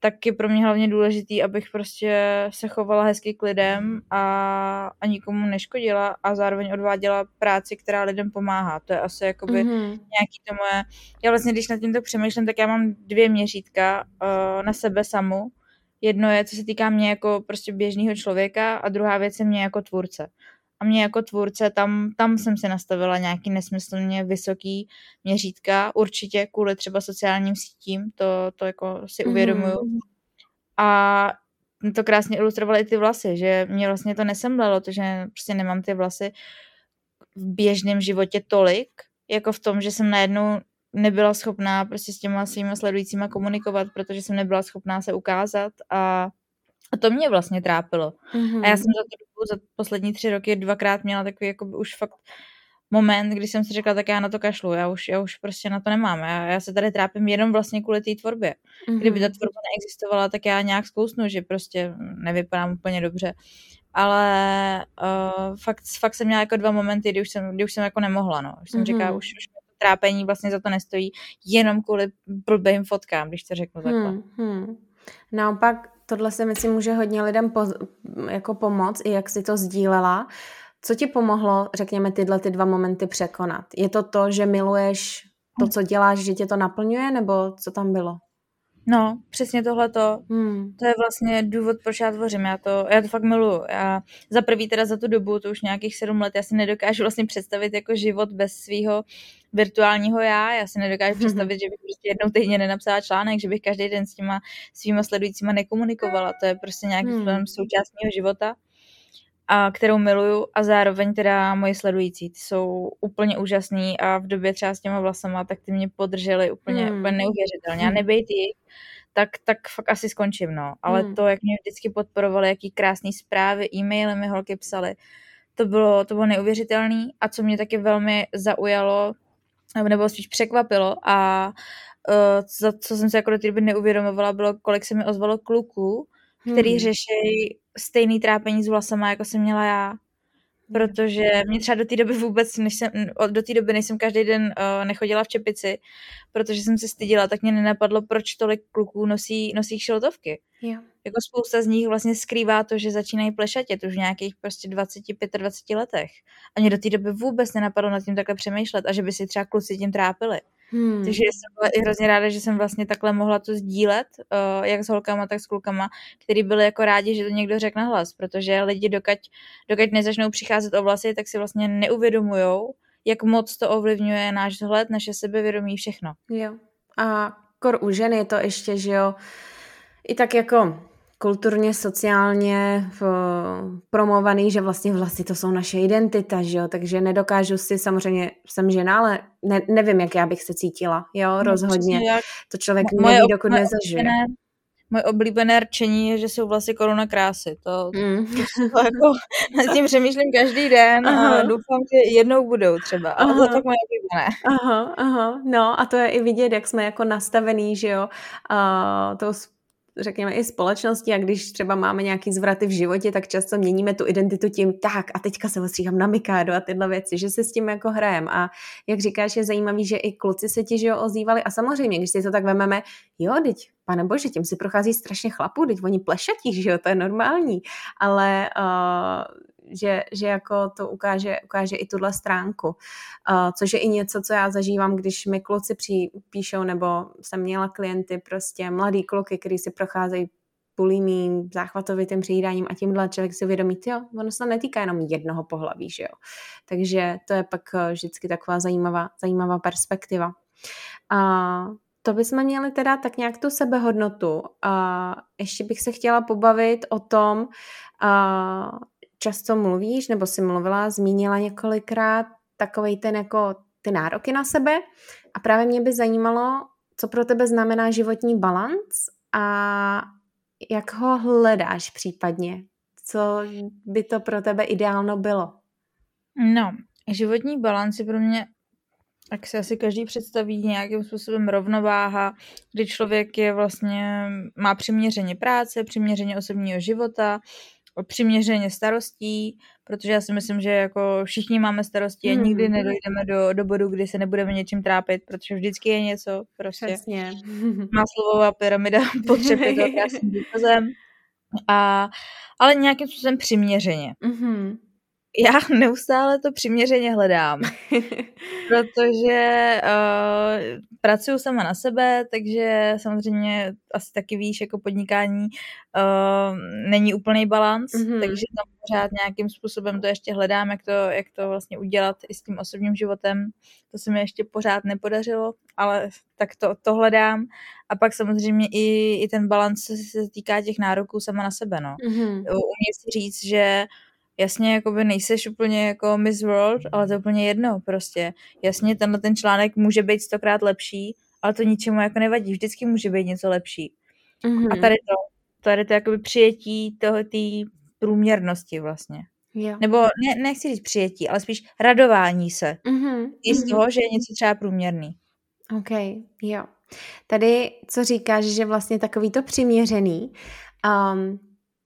tak je pro mě hlavně důležitý, abych prostě se chovala hezky k lidem a, a nikomu neškodila a zároveň odváděla práci, která lidem pomáhá. To je asi jakoby mm-hmm. nějaký to moje... Já vlastně, když nad tímto přemýšlím, tak já mám dvě měřítka uh, na sebe samu. Jedno je, co se týká mě jako prostě běžného člověka a druhá věc je mě jako tvůrce a mě jako tvůrce, tam, tam jsem si nastavila nějaký nesmyslně vysoký měřítka, určitě kvůli třeba sociálním sítím, to, to jako si mhm. uvědomuju. Mm. A to krásně ilustrovaly i ty vlasy, že mě vlastně to nesemblelo, to, že prostě nemám ty vlasy v běžném životě tolik, jako v tom, že jsem najednou nebyla schopná prostě s těma svýma sledujícíma komunikovat, protože jsem nebyla schopná se ukázat a a to mě vlastně trápilo. Mm-hmm. A já jsem za to za poslední tři roky dvakrát měla takový jako už fakt moment, kdy jsem si řekla, tak já na to kašlu, já už, já už prostě na to nemám. Já, já se tady trápím jenom vlastně kvůli té tvorbě. Mm-hmm. Kdyby ta tvorba neexistovala, tak já nějak zkousnu, že prostě nevypadám úplně dobře. Ale uh, fakt, fakt jsem měla jako dva momenty, kdy už jsem, kdy už jsem jako nemohla, no. Už jsem mm-hmm. říkala, už, už trápení vlastně za to nestojí, jenom kvůli blbým fotkám, když to řeknu takhle. Hmm, hmm. Naopak tohle se myslím může hodně lidem po, jako pomoct, i jak si to sdílela. Co ti pomohlo, řekněme, tyhle ty dva momenty překonat? Je to to, že miluješ to, co děláš, že tě to naplňuje, nebo co tam bylo? No, přesně tohleto. Hmm. To je vlastně důvod, proč já tvořím. Já to, já to fakt miluju. Já za prvý teda za tu dobu, to už nějakých sedm let, já si nedokážu vlastně představit jako život bez svého virtuálního já. Já si nedokážu představit, že bych prostě jednou týdně nenapsala článek, že bych každý den s těma svýma sledujícíma nekomunikovala. To je prostě nějaký hmm. součástního života a kterou miluju a zároveň teda moji sledující, ty jsou úplně úžasní a v době třeba s těma vlasama, tak ty mě podrželi úplně, hmm. úplně neuvěřitelně. A hmm. nebejt jich, tak, tak fakt asi skončím, no. Ale hmm. to, jak mě vždycky podporovali, jaký krásný zprávy, e-maily mi holky psali, to bylo, to bylo neuvěřitelné a co mě taky velmi zaujalo, nebo spíš překvapilo a uh, za co jsem se jako do té doby neuvědomovala, bylo, kolik se mi ozvalo kluků, který hmm. řeší stejný trápení s vlasama, jako jsem měla já. Protože mě třeba do té doby vůbec, než jsem, do té doby, než jsem každý den uh, nechodila v čepici, protože jsem se stydila, tak mě nenapadlo, proč tolik kluků nosí, nosí šiltovky. Jo. Jako spousta z nich vlastně skrývá to, že začínají plešatět už v nějakých prostě 25-20 letech. A mě do té doby vůbec nenapadlo nad tím takhle přemýšlet a že by si třeba kluci tím trápili. Hmm. Takže jsem byla i hrozně ráda, že jsem vlastně takhle mohla to sdílet, uh, jak s holkama, tak s klukama, který byli jako rádi, že to někdo řekne hlas, protože lidi, dokud, dokud nezačnou přicházet o vlasy, tak si vlastně neuvědomujou, jak moc to ovlivňuje náš vzhled, naše sebevědomí, všechno. Jo. A kor u žen je to ještě, že jo, i tak jako kulturně, sociálně promovaný, že vlastně vlastně to jsou naše identita, že jo, takže nedokážu si, samozřejmě jsem žena, ale ne, nevím, jak já bych se cítila, jo, no, rozhodně. To člověk moje neví, dokud nezažije. Moje oblíbené rčení je, že jsou vlastně koruna krásy. To, mm. to jako, nad tím přemýšlím každý den aha. a doufám, že jednou budou třeba. Ale aha. to tak moje oblíbené. Aha, aha. No a to je i vidět, jak jsme jako nastavený, že jo, uh, tou řekněme, i společnosti a když třeba máme nějaký zvraty v životě, tak často měníme tu identitu tím, tak a teďka se ostříhám na Mikádu a tyhle věci, že se s tím jako hrajem. A jak říkáš, je zajímavý, že i kluci se ti, že ozývali a samozřejmě, když si to tak vememe, jo, teď, pane bože, tím si prochází strašně chlapů, teď oni plešatí, že jo, to je normální, ale uh, že, že jako to ukáže, ukáže i tuhle stránku. Uh, což je i něco, co já zažívám, když mi kluci při, píšou, nebo jsem měla klienty, prostě mladý kluky, kteří si procházejí bulimím, záchvatovitým přijídáním a tímhle člověk si uvědomí, jo, ono se netýká jenom jednoho pohlaví, že jo. Takže to je pak eh, vždycky taková zajímavá, zajímavá perspektiva. A to bychom měli teda tak nějak tu sebehodnotu. A ještě bych se chtěla pobavit o tom, a často mluvíš, nebo si mluvila, zmínila několikrát takovej ten jako ty nároky na sebe a právě mě by zajímalo, co pro tebe znamená životní balans a jak ho hledáš případně? Co by to pro tebe ideálno bylo? No, životní balans je pro mě, jak se asi každý představí, nějakým způsobem rovnováha, kdy člověk je vlastně, má přiměřeně práce, přiměřeně osobního života, přiměřeně starostí, protože já si myslím, že jako všichni máme starosti a hmm. nikdy nedojdeme do, do bodu, kdy se nebudeme něčím trápit, protože vždycky je něco prostě. Přesně. Maslová pyramida potřeb je to krásným důkazem. A, ale nějakým způsobem přiměřeně. Mm-hmm já neustále to přiměřeně hledám, protože uh, pracuju sama na sebe, takže samozřejmě asi taky víš, jako podnikání uh, není úplný balans, mm-hmm. takže tam pořád nějakým způsobem to ještě hledám, jak to, jak to vlastně udělat i s tím osobním životem. To se mi ještě pořád nepodařilo, ale tak to, to hledám. A pak samozřejmě i, i ten balans se, se týká těch nároků sama na sebe. No. Mm-hmm. Umím si říct, že jasně, jakoby nejseš úplně jako Miss World, ale to je úplně jedno prostě. Jasně, tenhle ten článek může být stokrát lepší, ale to ničemu jako nevadí, vždycky může být něco lepší. Mm-hmm. A tady to, tady to jakoby přijetí toho, té průměrnosti vlastně. Jo. Nebo ne, nechci říct přijetí, ale spíš radování se. Mm-hmm. I z mhm. toho, že je něco třeba průměrný. OK, jo. Tady, co říkáš, že vlastně takový to přiměřený, um,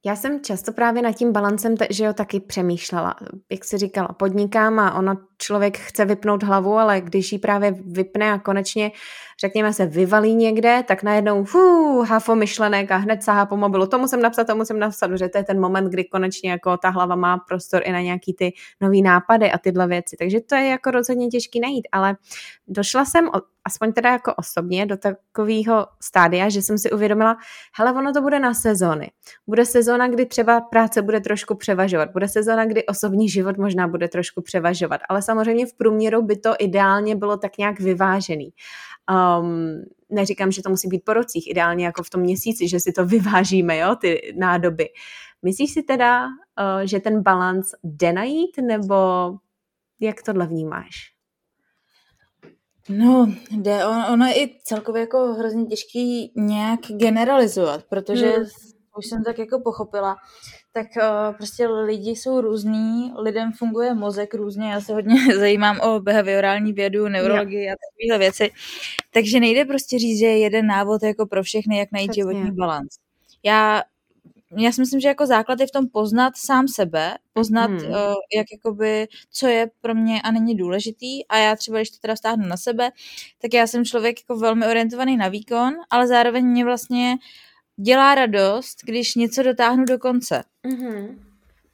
já jsem často právě nad tím balancem, že jo, taky přemýšlela. Jak si říkala, podnikám a ono člověk chce vypnout hlavu, ale když ji právě vypne a konečně, řekněme se, vyvalí někde, tak najednou fů, hafo myšlenek a hned sahá po mobilu. To musím napsat, to musím napsat, že to je ten moment, kdy konečně jako ta hlava má prostor i na nějaký ty nový nápady a tyhle věci. Takže to je jako rozhodně těžký najít, ale došla jsem, aspoň teda jako osobně, do takového stádia, že jsem si uvědomila, hele, ono to bude na sezóny. Bude sezóna, kdy třeba práce bude trošku převažovat, bude sezóna, kdy osobní život možná bude trošku převažovat, ale samozřejmě v průměru by to ideálně bylo tak nějak vyvážený. Um, neříkám, že to musí být po rocích, ideálně jako v tom měsíci, že si to vyvážíme, jo, ty nádoby. Myslíš si teda, uh, že ten balans jde najít, nebo jak tohle vnímáš? No, jde, on, ono je i celkově jako hrozně těžký nějak generalizovat, protože hmm. už jsem tak jako pochopila, tak uh, prostě lidi jsou různý, lidem funguje mozek různě, já se hodně zajímám o behaviorální vědu, neurologii a takovéhle věci, takže nejde prostě říct, že je jeden návod jako pro všechny, jak najít Přesně. životní balans. Já já si myslím, že jako základ je v tom poznat sám sebe, poznat, hmm. uh, jak jakoby, co je pro mě a není důležitý a já třeba, když to teda stáhnu na sebe, tak já jsem člověk jako velmi orientovaný na výkon, ale zároveň mě vlastně dělá radost, když něco dotáhnu do konce. Mm-hmm.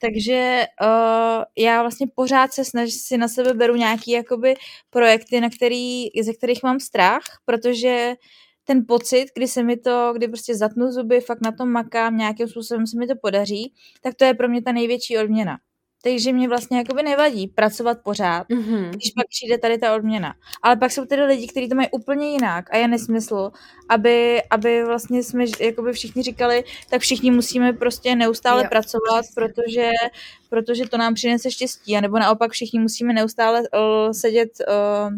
Takže uh, já vlastně pořád se snažím, si na sebe beru nějaký jakoby projekty, na který, ze kterých mám strach, protože ten pocit, kdy se mi to, kdy prostě zatnu zuby, fakt na tom makám, nějakým způsobem se mi to podaří, tak to je pro mě ta největší odměna. Takže mě vlastně jakoby nevadí pracovat pořád, mm-hmm. když pak přijde tady ta odměna. Ale pak jsou tedy lidi, kteří to mají úplně jinak a je nesmysl, aby, aby vlastně jsme jakoby všichni říkali, tak všichni musíme prostě neustále jo, pracovat, protože, protože to nám přinese štěstí, a nebo naopak všichni musíme neustále uh, sedět uh,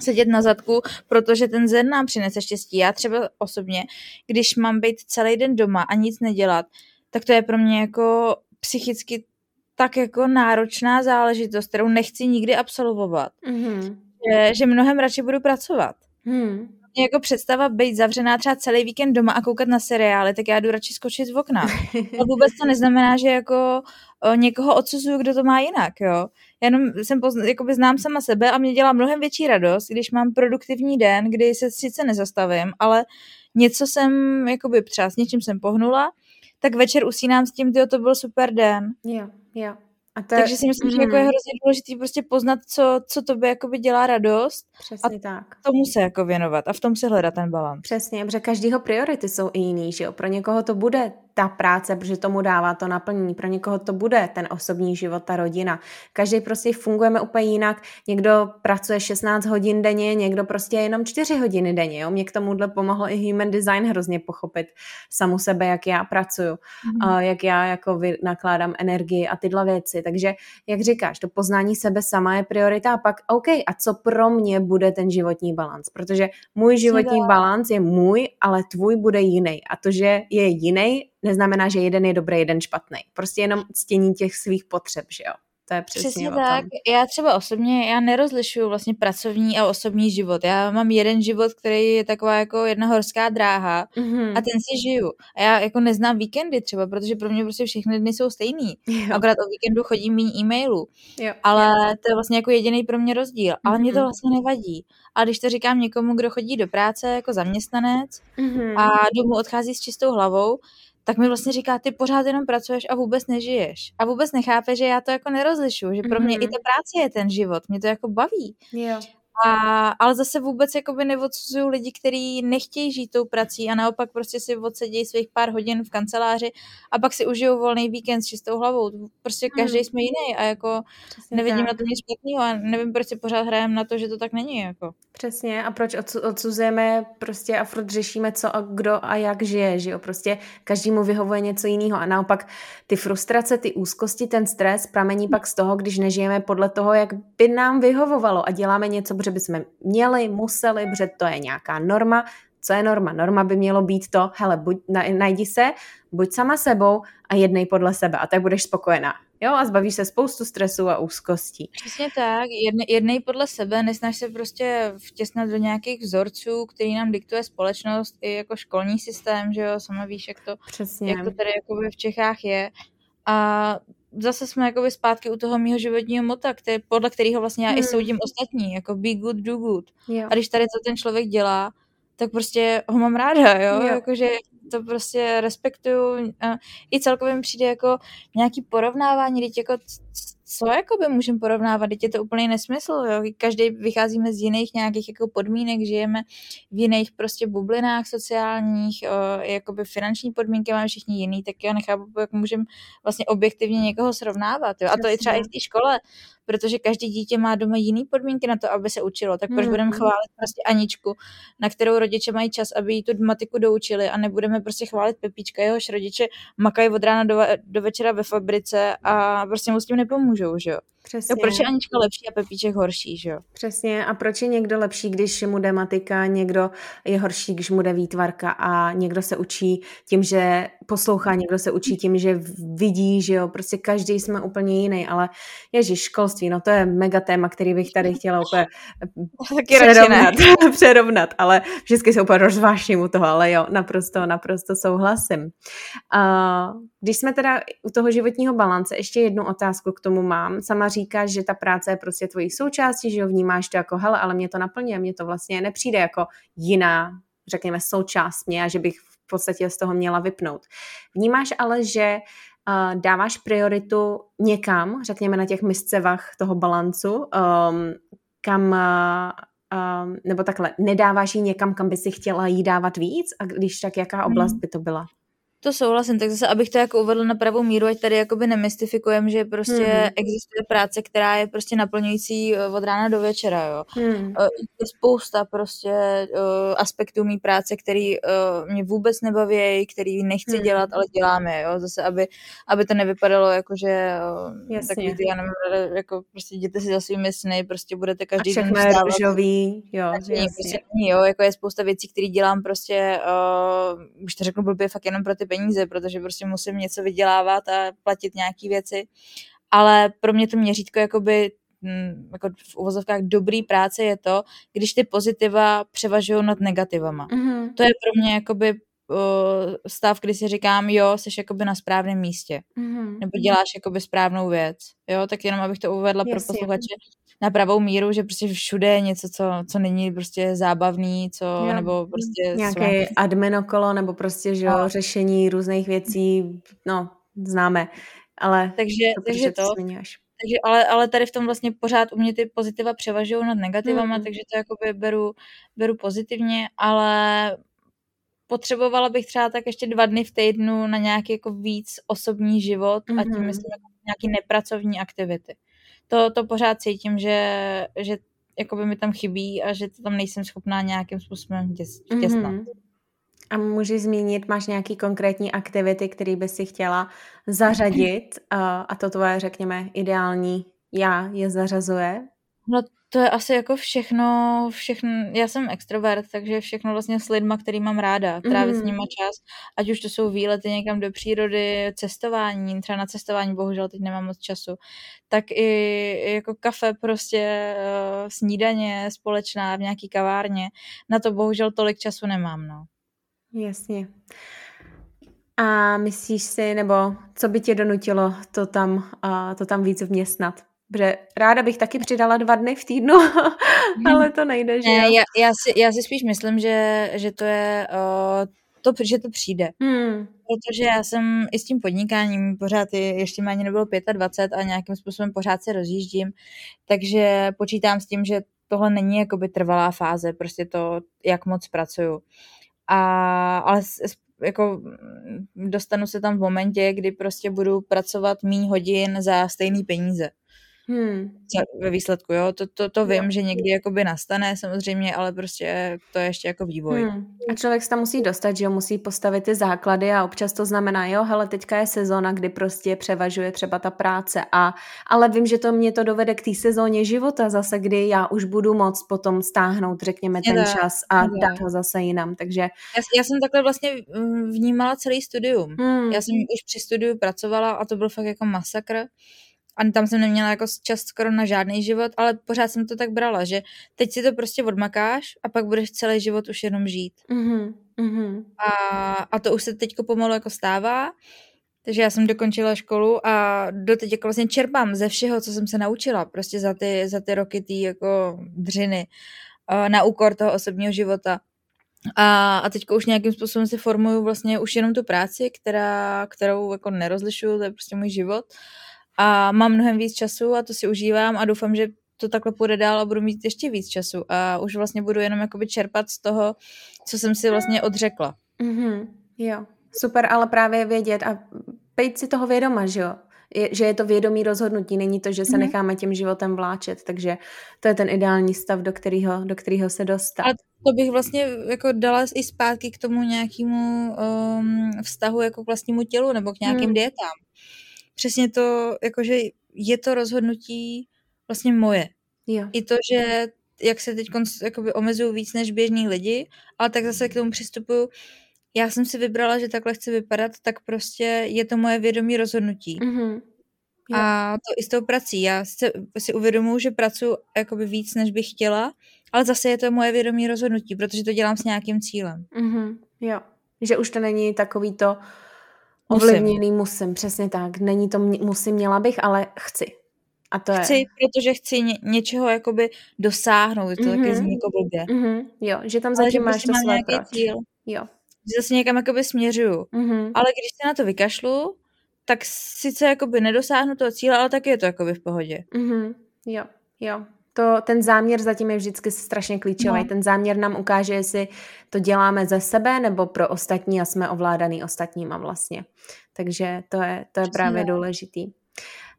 sedět na zadku, protože ten zen nám přinese štěstí. Já třeba osobně, když mám být celý den doma a nic nedělat, tak to je pro mě jako psychicky tak jako náročná záležitost, kterou nechci nikdy absolvovat. Mm-hmm. Že, že mnohem radši budu pracovat. Mm. Jako představa být zavřená třeba celý víkend doma a koukat na seriály, tak já jdu radši skočit z okna. A vůbec to neznamená, že jako o, někoho odsuzuju, kdo to má jinak, jo. Já jenom jsem pozna, jakoby znám sama sebe a mě dělá mnohem větší radost, když mám produktivní den, kdy se sice nezastavím, ale něco jsem, jakoby třeba s něčím jsem pohnula, tak večer usínám s tím, že to byl super den. Jo, jo. A to Takže si myslím, mm. že jako je mhm. hrozně důležité prostě poznat, co, co tobě jakoby dělá radost. Přesně a tak. tomu se jako věnovat a v tom se hledat ten balans. Přesně, protože každýho priority jsou i jiný, že jo. Pro někoho to bude ta práce, protože tomu dává to naplnění. Pro někoho to bude ten osobní život, ta rodina. Každý prostě fungujeme úplně jinak. Někdo pracuje 16 hodin denně, někdo prostě jenom 4 hodiny denně. Jo? Mě k tomuhle pomohl i human design hrozně pochopit samu sebe, jak já pracuju, mm-hmm. jak já jako nakládám energii a tyhle věci. Takže, jak říkáš, to poznání sebe sama je priorita a pak, OK, a co pro mě bude ten životní balans? Protože můj životní balans je můj, ale tvůj bude jiný. A to, že je jiný, neznamená, že jeden je dobrý, jeden špatný. Prostě jenom ctění těch svých potřeb, že jo. To je přesně, přesně tak. Já třeba osobně, já nerozlišuju vlastně pracovní a osobní život. Já mám jeden život, který je taková jako jedna horská dráha mm-hmm. a ten si žiju. A já jako neznám víkendy třeba, protože pro mě prostě všechny dny jsou stejný. Jo. Akorát o víkendu chodím méně e-mailů. Jo. Ale jo. to je vlastně jako jediný pro mě rozdíl. Ale mm-hmm. mě to mhm. vlastně nevadí. A když to říkám někomu, kdo chodí do práce jako zaměstnanec mm-hmm. a domů odchází s čistou hlavou, tak mi vlastně říká, ty pořád jenom pracuješ a vůbec nežiješ. A vůbec nechápe, že já to jako nerozlišu, že pro mě mm-hmm. i ta práce je ten život, mě to jako baví. Jo. A, ale zase vůbec jakoby neodsuzuju lidi, kteří nechtějí žít tou prací a naopak prostě si odsedí svých pár hodin v kanceláři a pak si užijou volný víkend s čistou hlavou. Prostě každý hmm. jsme jiný a jako Přesně nevidím tak. na to nic špatného a nevím, proč si pořád hrajeme na to, že to tak není. Jako. Přesně a proč odsuzujeme prostě a furt řešíme, co a kdo a jak žije, že jo? Prostě každému vyhovuje něco jiného a naopak ty frustrace, ty úzkosti, ten stres pramení pak z toho, když nežijeme podle toho, jak by nám vyhovovalo a děláme něco, protože bychom měli, museli, protože to je nějaká norma. Co je norma? Norma by mělo být to, hele, buď, najdi se, buď sama sebou a jednej podle sebe a tak budeš spokojená. Jo, a zbavíš se spoustu stresu a úzkostí. Přesně tak, jedne, jednej podle sebe, nesnaž se prostě vtěsnat do nějakých vzorců, který nám diktuje společnost i jako školní systém, že jo, sama víš, jak to, Přesně. jak to tady jakoby v Čechách je. A zase jsme jakoby zpátky u toho mého životního mota, který, podle kterého vlastně já hmm. i soudím ostatní, jako be good, do good. Jo. A když tady to ten člověk dělá, tak prostě ho mám ráda, jo, jo. jakože to prostě respektuju. I celkově mi přijde jako nějaký porovnávání, teď jako co jakoby můžeme porovnávat, teď je to úplně nesmysl, jo? každý vycházíme z jiných nějakých jako podmínek, žijeme v jiných prostě bublinách sociálních, o, jakoby finanční podmínky máme všichni jiný, tak já nechápu, jak můžeme vlastně objektivně někoho srovnávat, jo? a to je třeba i v té škole, protože každý dítě má doma jiný podmínky na to, aby se učilo. Tak proč mm. budeme chválit prostě Aničku, na kterou rodiče mají čas, aby jí tu matiku doučili a nebudeme prostě chválit Pepíčka, jehož rodiče makají od rána do, do večera ve fabrice a prostě mu s tím nepomůžou, že jo. Přesně. Jo, proč je Anička lepší a Pepíček horší, že jo? Přesně. A proč je někdo lepší, když mu jde matika, někdo je horší, když mu jde výtvarka a někdo se učí tím, že poslouchá, někdo se učí tím, že vidí, že jo, prostě každý jsme úplně jiný, ale ježiš, školství, no to je mega téma, který bych tady chtěla úplně přerovnat, přerovnat, ale vždycky se úplně rozváším u toho, ale jo, naprosto, naprosto souhlasím. Uh, když jsme teda u toho životního balance, ještě jednu otázku k tomu mám. Sama říkáš, že ta práce je prostě tvojí součástí, že jo, vnímáš to jako, hele, ale mě to naplňuje, mě to vlastně nepřijde jako jiná, řekněme, součást mě a že bych v podstatě z toho měla vypnout. Vnímáš ale, že uh, dáváš prioritu někam, řekněme na těch miscevách toho balancu, um, kam uh, um, nebo takhle, nedáváš ji někam, kam by si chtěla jí dávat víc a když tak, jaká oblast hmm. by to byla? To souhlasím, tak zase, abych to jako uvedl na pravou míru, ať tady jakoby nemystifikujem, že prostě hmm. existuje práce, která je prostě naplňující eh, od rána do večera, jo. Hmm. Je spousta prostě uh, aspektů mý práce, který uh, mě vůbec nebaví, který nechci hmm. dělat, ale děláme, jo. Zase, aby, aby to nevypadalo jako, že uh, takový ty, já nevím, jako prostě jděte si za svými sny, prostě budete každý A den vstávat. Růžový, jo, jasně. Prostě, jo, jako je spousta věcí, které dělám prostě, uh, už to řeknu blbě, fakt jenom pro ty peníze, protože prostě musím něco vydělávat a platit nějaké věci. Ale pro mě to měřítko jakoby mm, jako v uvozovkách dobrý práce je to, když ty pozitiva převažují nad negativama. Mm-hmm. To je pro mě jakoby uh, stav, kdy si říkám, jo, jsi jakoby na správném místě. Mm-hmm. Nebo děláš jakoby správnou věc. Jo, tak jenom abych to uvedla yes, pro posluchače na pravou míru, že prostě všude je něco, co, co není prostě zábavný, co, jo. nebo prostě... Nějaké admin okolo, nebo prostě, že jo, no. řešení různých věcí, no, známe Ale takže, to, takže to. to takže, ale, ale tady v tom vlastně pořád u mě ty pozitiva převažují nad negativama, mm. takže to jakoby beru, beru pozitivně, ale potřebovala bych třeba tak ještě dva dny v týdnu na nějaký jako víc osobní život mm-hmm. a tím mm-hmm. myslím jako nějaký nepracovní aktivity. To, to pořád cítím, že, že jakoby mi tam chybí a že to tam nejsem schopná nějakým způsobem vtěsnat. Mm-hmm. A můžeš zmínit, máš nějaký konkrétní aktivity, které by si chtěla zařadit a, a to tvoje, řekněme, ideální já je zařazuje? No to je asi jako všechno, všechno, já jsem extrovert, takže všechno vlastně s lidma, který mám ráda, trávit mm. s nima čas, ať už to jsou výlety někam do přírody, cestování, třeba na cestování bohužel teď nemám moc času, tak i jako kafe prostě, uh, snídaně společná v nějaký kavárně, na to bohužel tolik času nemám, no. Jasně. A myslíš si, nebo co by tě donutilo to tam, uh, to tam víc vměstnat? Protože ráda bych taky přidala dva dny v týdnu, ale to nejde, že ne, já, já, si, já si spíš myslím, že, že to je uh, to, že to přijde. Hmm. Protože já jsem i s tím podnikáním pořád, ještě mi ani nebylo 25 a nějakým způsobem pořád se rozjíždím, takže počítám s tím, že tohle není jakoby trvalá fáze, prostě to, jak moc pracuju. A, ale jako dostanu se tam v momentě, kdy prostě budu pracovat méně hodin za stejný peníze. Hmm. Ve výsledku, jo, to, to, to vím, že někdy jakoby nastane samozřejmě, ale prostě to je ještě jako vývoj. Hmm. A člověk se tam musí dostat, že jo, musí postavit ty základy a občas to znamená, jo, hele, teďka je sezóna, kdy prostě převažuje třeba ta práce a, ale vím, že to mě to dovede k té sezóně života zase, kdy já už budu moc potom stáhnout, řekněme, ten je čas a je dát ho zase jinam, takže... Já, já jsem takhle vlastně mm, vnímala celý studium. Hmm. Já jsem už při studiu pracovala a to byl fakt jako masakr a tam jsem neměla jako čas skoro na žádný život, ale pořád jsem to tak brala, že teď si to prostě odmakáš a pak budeš celý život už jenom žít. Mm-hmm. Mm-hmm. A, a to už se teďko pomalu jako stává, takže já jsem dokončila školu a doteď jako vlastně čerpám ze všeho, co jsem se naučila, prostě za ty, za ty roky tý jako dřiny na úkor toho osobního života. A, a teďko už nějakým způsobem si formuju vlastně už jenom tu práci, která, kterou jako nerozlišuju, to je prostě můj život a mám mnohem víc času a to si užívám a doufám, že to takhle půjde dál a budu mít ještě víc času a už vlastně budu jenom jakoby čerpat z toho, co jsem si vlastně odřekla. Mm-hmm, jo, super, ale právě vědět a být si toho vědoma, že jo? Je, že je to vědomý rozhodnutí, není to, že se mm-hmm. necháme tím životem vláčet, takže to je ten ideální stav, do kterého, do kterého se dostat. A to bych vlastně jako dala i zpátky k tomu nějakému um, vztahu jako k vlastnímu tělu nebo k nějakým mm. dietám přesně to, jakože je to rozhodnutí vlastně moje. Jo. I to, že jak se teď omezuju víc než běžní lidi, ale tak zase k tomu přistupuju, já jsem si vybrala, že takhle chci vypadat, tak prostě je to moje vědomí rozhodnutí. Mm-hmm. A to i s tou prací. Já si, si uvědomuji, že pracuji jakoby víc, než bych chtěla, ale zase je to moje vědomí rozhodnutí, protože to dělám s nějakým cílem. Mm-hmm. Jo. Že už to není takový to, Ovlivněný musím, přesně tak. Není to musím, měla bych, ale chci. A to chci, je... protože chci ně, něčeho jakoby dosáhnout, to mm-hmm. taky zní jako blbě. Mm-hmm. Jo, že tam zatím máš prostě to své proč. Cíl. Jo. Že zase někam jakoby směřuju. Mm-hmm. Ale když se na to vykašlu, tak sice jakoby nedosáhnu toho cíle, ale taky je to jakoby v pohodě. Mm-hmm. Jo, jo to, ten záměr zatím je vždycky strašně klíčový. No. Ten záměr nám ukáže, jestli to děláme ze sebe nebo pro ostatní a jsme ovládaný ostatníma vlastně. Takže to je, to je právě důležitý.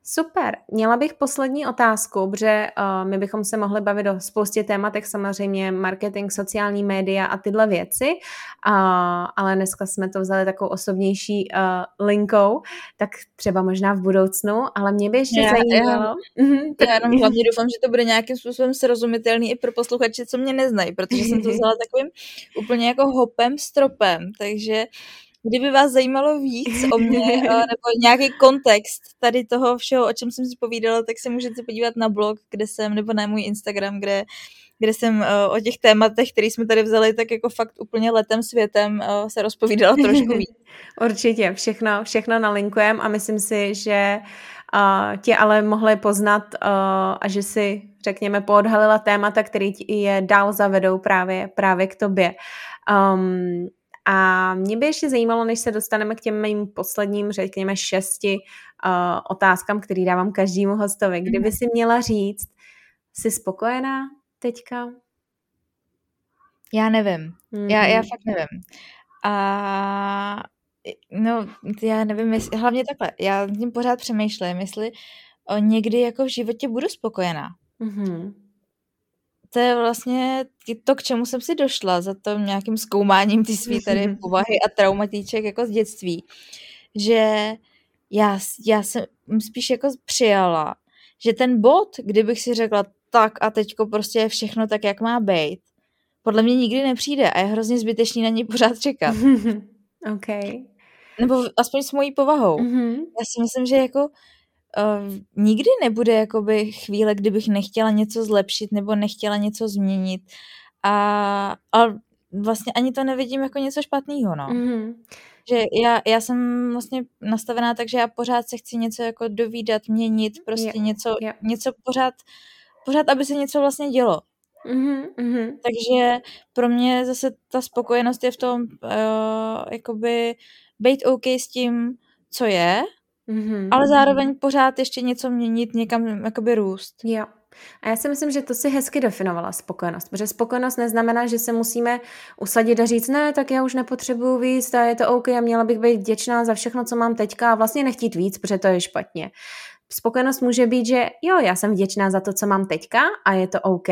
Super. Měla bych poslední otázku, protože uh, my bychom se mohli bavit o spoustě tématech, samozřejmě marketing, sociální média a tyhle věci, uh, ale dneska jsme to vzali takovou osobnější uh, linkou, tak třeba možná v budoucnu, ale mě by ještě já, zajímalo. Já, mhm, já jenom hlavně doufám, že to bude nějakým způsobem srozumitelný i pro posluchače, co mě neznají, protože jsem to vzala takovým úplně jako hopem, stropem, takže Kdyby vás zajímalo víc o mě eh, nebo nějaký kontext tady toho všeho, o čem jsem si povídala, tak se můžete podívat na blog, kde jsem, nebo na můj Instagram, kde, kde jsem uh, o těch tématech, které jsme tady vzali, tak jako fakt úplně letem světem uh, se rozpovídala trošku víc. Určitě, všechno, všechno nalinkujeme a myslím si, že uh, tě ale mohli poznat uh, a že si, řekněme, poodhalila témata, které je dál zavedou právě, právě k tobě. Um, A mě by ještě zajímalo, než se dostaneme k těm mým posledním, řekněme, šesti uh, otázkám, který dávám každému hostovi. Kdyby si měla říct, jsi spokojená teďka? Já nevím. Mm-hmm. Já, já mhm. fakt nevím. A no, já nevím, jestli, hlavně takhle, já tím pořád přemýšlím, jestli o, někdy jako v životě budu spokojená. Mm-hmm. To je vlastně to, k čemu jsem si došla za to nějakým zkoumáním ty svý tady povahy a traumatíček jako z dětství, že já, já jsem spíš jako přijala, že ten bod, kdybych si řekla tak a teďko prostě je všechno tak, jak má být, podle mě nikdy nepřijde a je hrozně zbytečný na něj pořád čekat. OK. Nebo aspoň s mojí povahou. Mm-hmm. Já si myslím, že jako uh, nikdy nebude jakoby chvíle, kdybych nechtěla něco zlepšit nebo nechtěla něco změnit. A, a vlastně ani to nevidím jako něco špatného, no. Mm-hmm. Že já, já jsem vlastně nastavená tak, že já pořád se chci něco jako dovídat, měnit, prostě yeah. něco, yeah. něco pořád, pořád, aby se něco vlastně dělo. Mm-hmm, Takže pro mě zase ta spokojenost je v tom uh, jakoby být OK s tím, co je, mm-hmm. ale zároveň pořád ještě něco měnit, někam jakoby růst. Jo. A já si myslím, že to si hezky definovala spokojenost, protože spokojenost neznamená, že se musíme usadit a říct, ne, tak já už nepotřebuju víc a je to OK a měla bych být vděčná za všechno, co mám teďka a vlastně nechtít víc, protože to je špatně. Spokojenost může být, že jo, já jsem vděčná za to, co mám teďka a je to OK,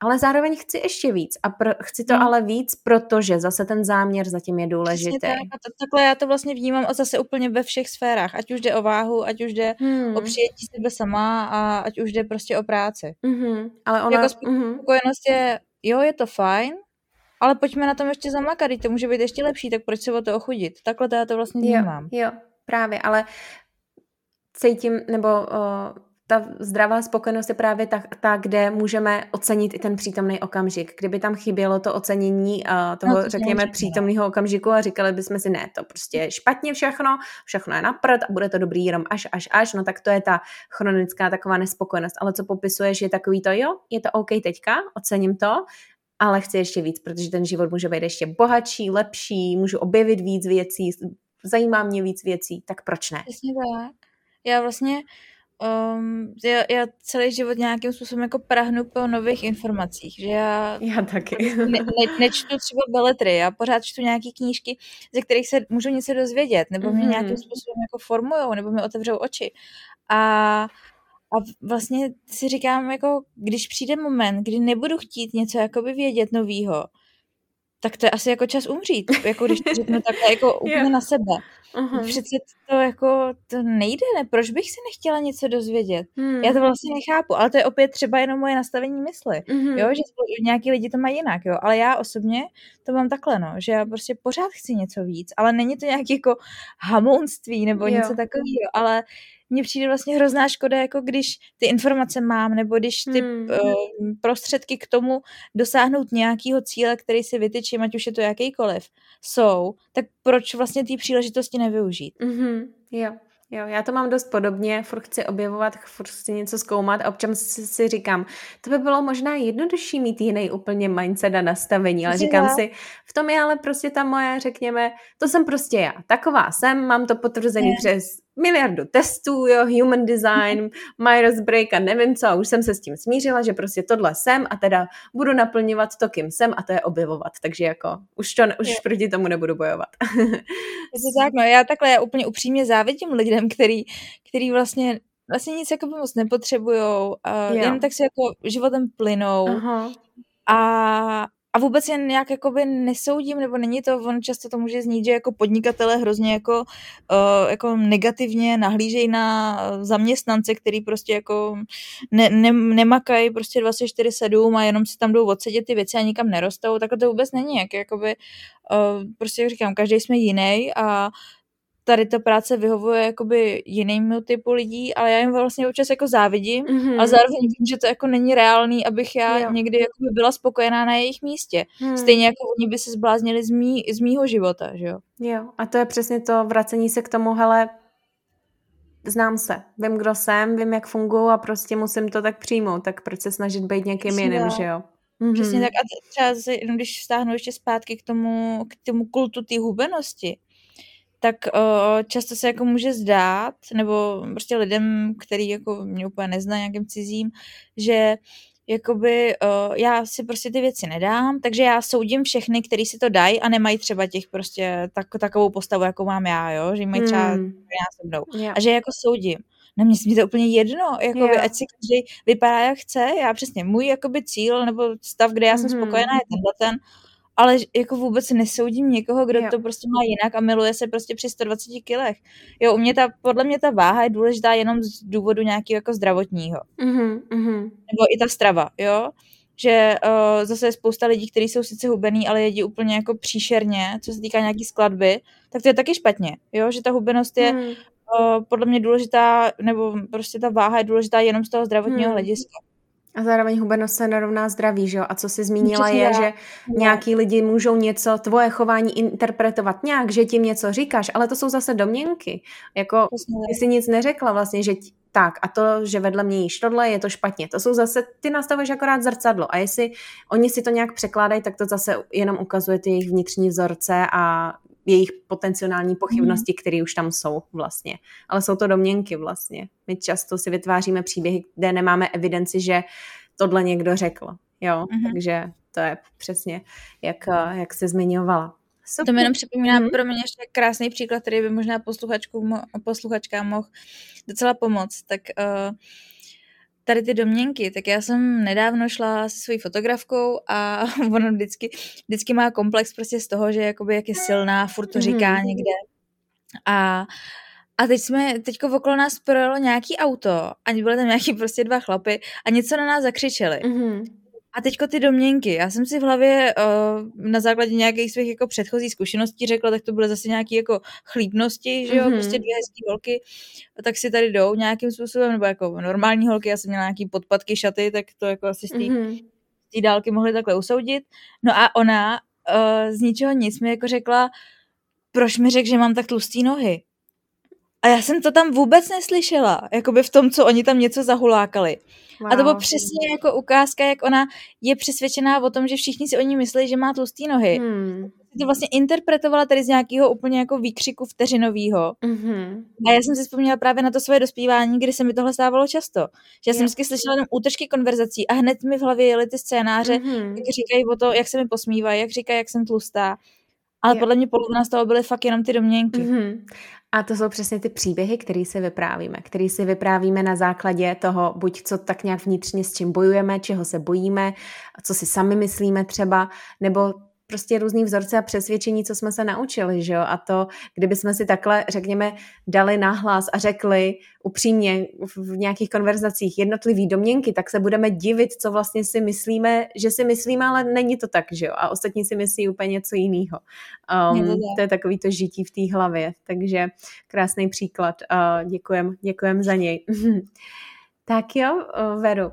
ale zároveň chci ještě víc a pro, chci to hmm. ale víc, protože zase ten záměr zatím je důležitý. Tak, to, takhle já to vlastně vnímám a zase úplně ve všech sférách, ať už jde o váhu, ať už jde hmm. o přijetí sebe sama a ať už jde prostě o práci. Mm-hmm. Ale ona... Jako mm-hmm. spokojenost je, jo, je to fajn, ale pojďme na tom ještě zamakat, to může být ještě lepší, tak proč se o to ochudit? Takhle to já to vlastně vnímám. Jo, jo, právě, ale cítím, nebo uh, ta zdravá spokojenost je právě ta, ta, kde můžeme ocenit i ten přítomný okamžik. Kdyby tam chybělo to ocenění uh, toho, no, to řekněme, přítomného okamžiku a říkali bychom si, ne, to prostě je špatně všechno, všechno je na prd a bude to dobrý jenom až, až, až, no tak to je ta chronická taková nespokojenost. Ale co popisuješ, je takový to, jo, je to OK teďka, ocením to, ale chci ještě víc, protože ten život může být ještě bohatší, lepší, můžu objevit víc věcí, zajímá mě víc věcí, tak proč ne? Přesně tak. Já vlastně Um, já, já celý život nějakým způsobem jako prahnu po nových informacích, že já, já taky. ne, ne, nečtu třeba beletry, já pořád čtu nějaké knížky, ze kterých se můžu něco dozvědět, nebo mě mm-hmm. nějakým způsobem jako formujou, nebo mi otevřou oči. A, a vlastně si říkám, jako když přijde moment, kdy nebudu chtít něco jakoby vědět novýho, tak to je asi jako čas umřít, jako když to řeknu takhle jako úplně yeah. na sebe. Uh-huh. Přece to jako, to nejde, ne? Proč bych si nechtěla něco dozvědět? Hmm. Já to vlastně nechápu, ale to je opět třeba jenom moje nastavení mysli, uh-huh. jo, že nějaký lidi to mají jinak, jo, ale já osobně to mám takhle, no, že já prostě pořád chci něco víc, ale není to nějaký jako hamounství nebo jo. něco takového, ale mně přijde vlastně hrozná škoda, jako když ty informace mám, nebo když ty hmm. uh, prostředky k tomu dosáhnout nějakého cíle, který si vytyčím, ať už je to jakýkoliv, jsou, tak proč vlastně ty příležitosti nevyužít? Mm-hmm. Jo. Jo, já to mám dost podobně, furt chci objevovat, furt chci něco zkoumat a občas si, si říkám, to by bylo možná jednodušší mít jiný úplně mindset a nastavení, ale říkám si, v tom je ale prostě ta moje, řekněme, to jsem prostě já, taková jsem, mám to potvrzený je. přes miliardu testů, jo, human design, Myers Break a nevím co, a už jsem se s tím smířila, že prostě tohle jsem a teda budu naplňovat to, kým jsem a to je objevovat, takže jako už, to, už je. proti tomu nebudu bojovat. je to tak, no já takhle já úplně upřímně závidím lidem, který, který vlastně vlastně nic jako moc nepotřebujou, a jen tak si jako životem plynou Aha. a a vůbec jen nějak jakoby nesoudím, nebo není to, on často to může znít, že jako podnikatele hrozně jako, uh, jako negativně nahlížejí na zaměstnance, který prostě jako ne, ne, nemakají prostě 24-7 a jenom si tam jdou odsedět ty věci a nikam nerostou, tak to vůbec není, jak jakoby, uh, prostě jak říkám, každý jsme jiný a tady ta práce vyhovuje jakoby jinému typu lidí, ale já jim vlastně občas jako závidím, mm-hmm. ale zároveň vím, že to jako není reálný, abych já jo. někdy jakoby byla spokojená na jejich místě. Mm. Stejně jako oni by se zbláznili z, mý, z mýho života, že jo? Jo, a to je přesně to vracení se k tomu, hele, znám se, vím, kdo jsem, vím, jak funguji a prostě musím to tak přijmout, tak proč se snažit být někým jiným, že jo? Mm-hmm. Přesně tak a třeba zase, když vztáhnu ještě zpátky k tomu, k tomu kultu té hubenosti, tak uh, často se jako může zdát, nebo prostě lidem, který jako mě úplně nezná nějakým cizím, že jakoby uh, já si prostě ty věci nedám, takže já soudím všechny, kteří si to dají a nemají třeba těch prostě tak, takovou postavu, jako mám já, jo, že mají třeba hmm. já mnou. Yeah. A že jako soudím. Na mě je to úplně jedno, jakoby, yeah. ať si každý vypadá, jak chce, já přesně, můj jakoby cíl nebo stav, kde já jsem mm-hmm. spokojená, je tenhle ten, ale jako vůbec nesoudím někoho, kdo jo. to prostě má jinak a miluje se prostě při 120 kilech. Jo, u mě ta, podle mě ta váha je důležitá jenom z důvodu nějakého jako zdravotního. Mm-hmm, mm-hmm. Nebo i ta strava, jo. Že uh, zase je spousta lidí, kteří jsou sice hubený, ale jedí úplně jako příšerně, co se týká nějaký skladby, tak to je taky špatně, jo, že ta hubenost je mm. uh, podle mě důležitá, nebo prostě ta váha je důležitá jenom z toho zdravotního mm. hlediska. A zároveň hubenost se nerovná zdraví, že jo? A co jsi zmínila je, že nějaký lidi můžou něco, tvoje chování interpretovat nějak, že tím něco říkáš, ale to jsou zase domněnky. Jako, ty jsi nic neřekla vlastně, že t- tak a to, že vedle mě jíš tohle, je to špatně. To jsou zase, ty nastavuješ akorát zrcadlo a jestli oni si to nějak překládají, tak to zase jenom ukazuje ty jejich vnitřní vzorce a jejich potenciální pochybnosti, mm. které už tam jsou vlastně. Ale jsou to domněnky vlastně. My často si vytváříme příběhy, kde nemáme evidenci, že tohle někdo řekl. Jo, mm. takže to je přesně, jak, jak se zmiňovala. Super. To mi jenom připomíná mm. pro mě ještě krásný příklad, který by možná posluchačkům, posluchačkám mohl docela pomoct. Tak uh, tady ty domněnky, tak já jsem nedávno šla se svojí fotografkou a ono vždycky, vždycky má komplex prostě z toho, že jakoby jak je silná, furt to říká mm. někde. A a teď jsme, teďko okolo nás projelo nějaký auto a byly tam nějaký prostě dva chlapy a něco na nás zakřičeli. Mm-hmm. A teďko ty domněnky. Já jsem si v hlavě uh, na základě nějakých svých jako předchozích zkušeností řekla, tak to byly zase nějaké jako chlípnosti, že jo, mm-hmm. prostě dvě hezké holky, tak si tady jdou nějakým způsobem, nebo jako normální holky, já jsem měla nějaký podpatky, šaty, tak to jako asi z té mm-hmm. dálky mohli takhle usoudit. No a ona uh, z ničeho nic mi jako řekla, proč mi řekl, že mám tak tlustý nohy. A já jsem to tam vůbec neslyšela, jakoby v tom, co oni tam něco zahulákali. Wow. A to bylo přesně jako ukázka, jak ona je přesvědčená o tom, že všichni si o ní myslí, že má tlustý nohy. Hmm. To vlastně interpretovala tady z nějakého úplně jako výkřiku vteřinového. Mm-hmm. A já jsem si vzpomněla právě na to svoje dospívání, kdy se mi tohle stávalo často. Že já jsem vždycky slyšela jenom útržky konverzací a hned mi v hlavě jeli ty scénáře, mm-hmm. jak říkají o to, jak se mi posmívají, jak říkají, jak jsem tlustá. Ale yeah. podle mě polovina z toho byly fakt jenom ty domněnky. Mm-hmm. A to jsou přesně ty příběhy, které si vyprávíme, které si vyprávíme na základě toho, buď co tak nějak vnitřně s čím bojujeme, čeho se bojíme, co si sami myslíme třeba, nebo prostě různý vzorce a přesvědčení, co jsme se naučili, že jo? A to, kdyby jsme si takhle, řekněme, dali nahlas a řekli upřímně v nějakých konverzacích jednotlivý domněnky, tak se budeme divit, co vlastně si myslíme, že si myslíme, ale není to tak, že jo? A ostatní si myslí úplně něco jiného. Um, to je takový to žití v té hlavě. Takže krásný příklad. Uh, děkujem, děkujem za něj. tak jo, uh, Veru. Uh,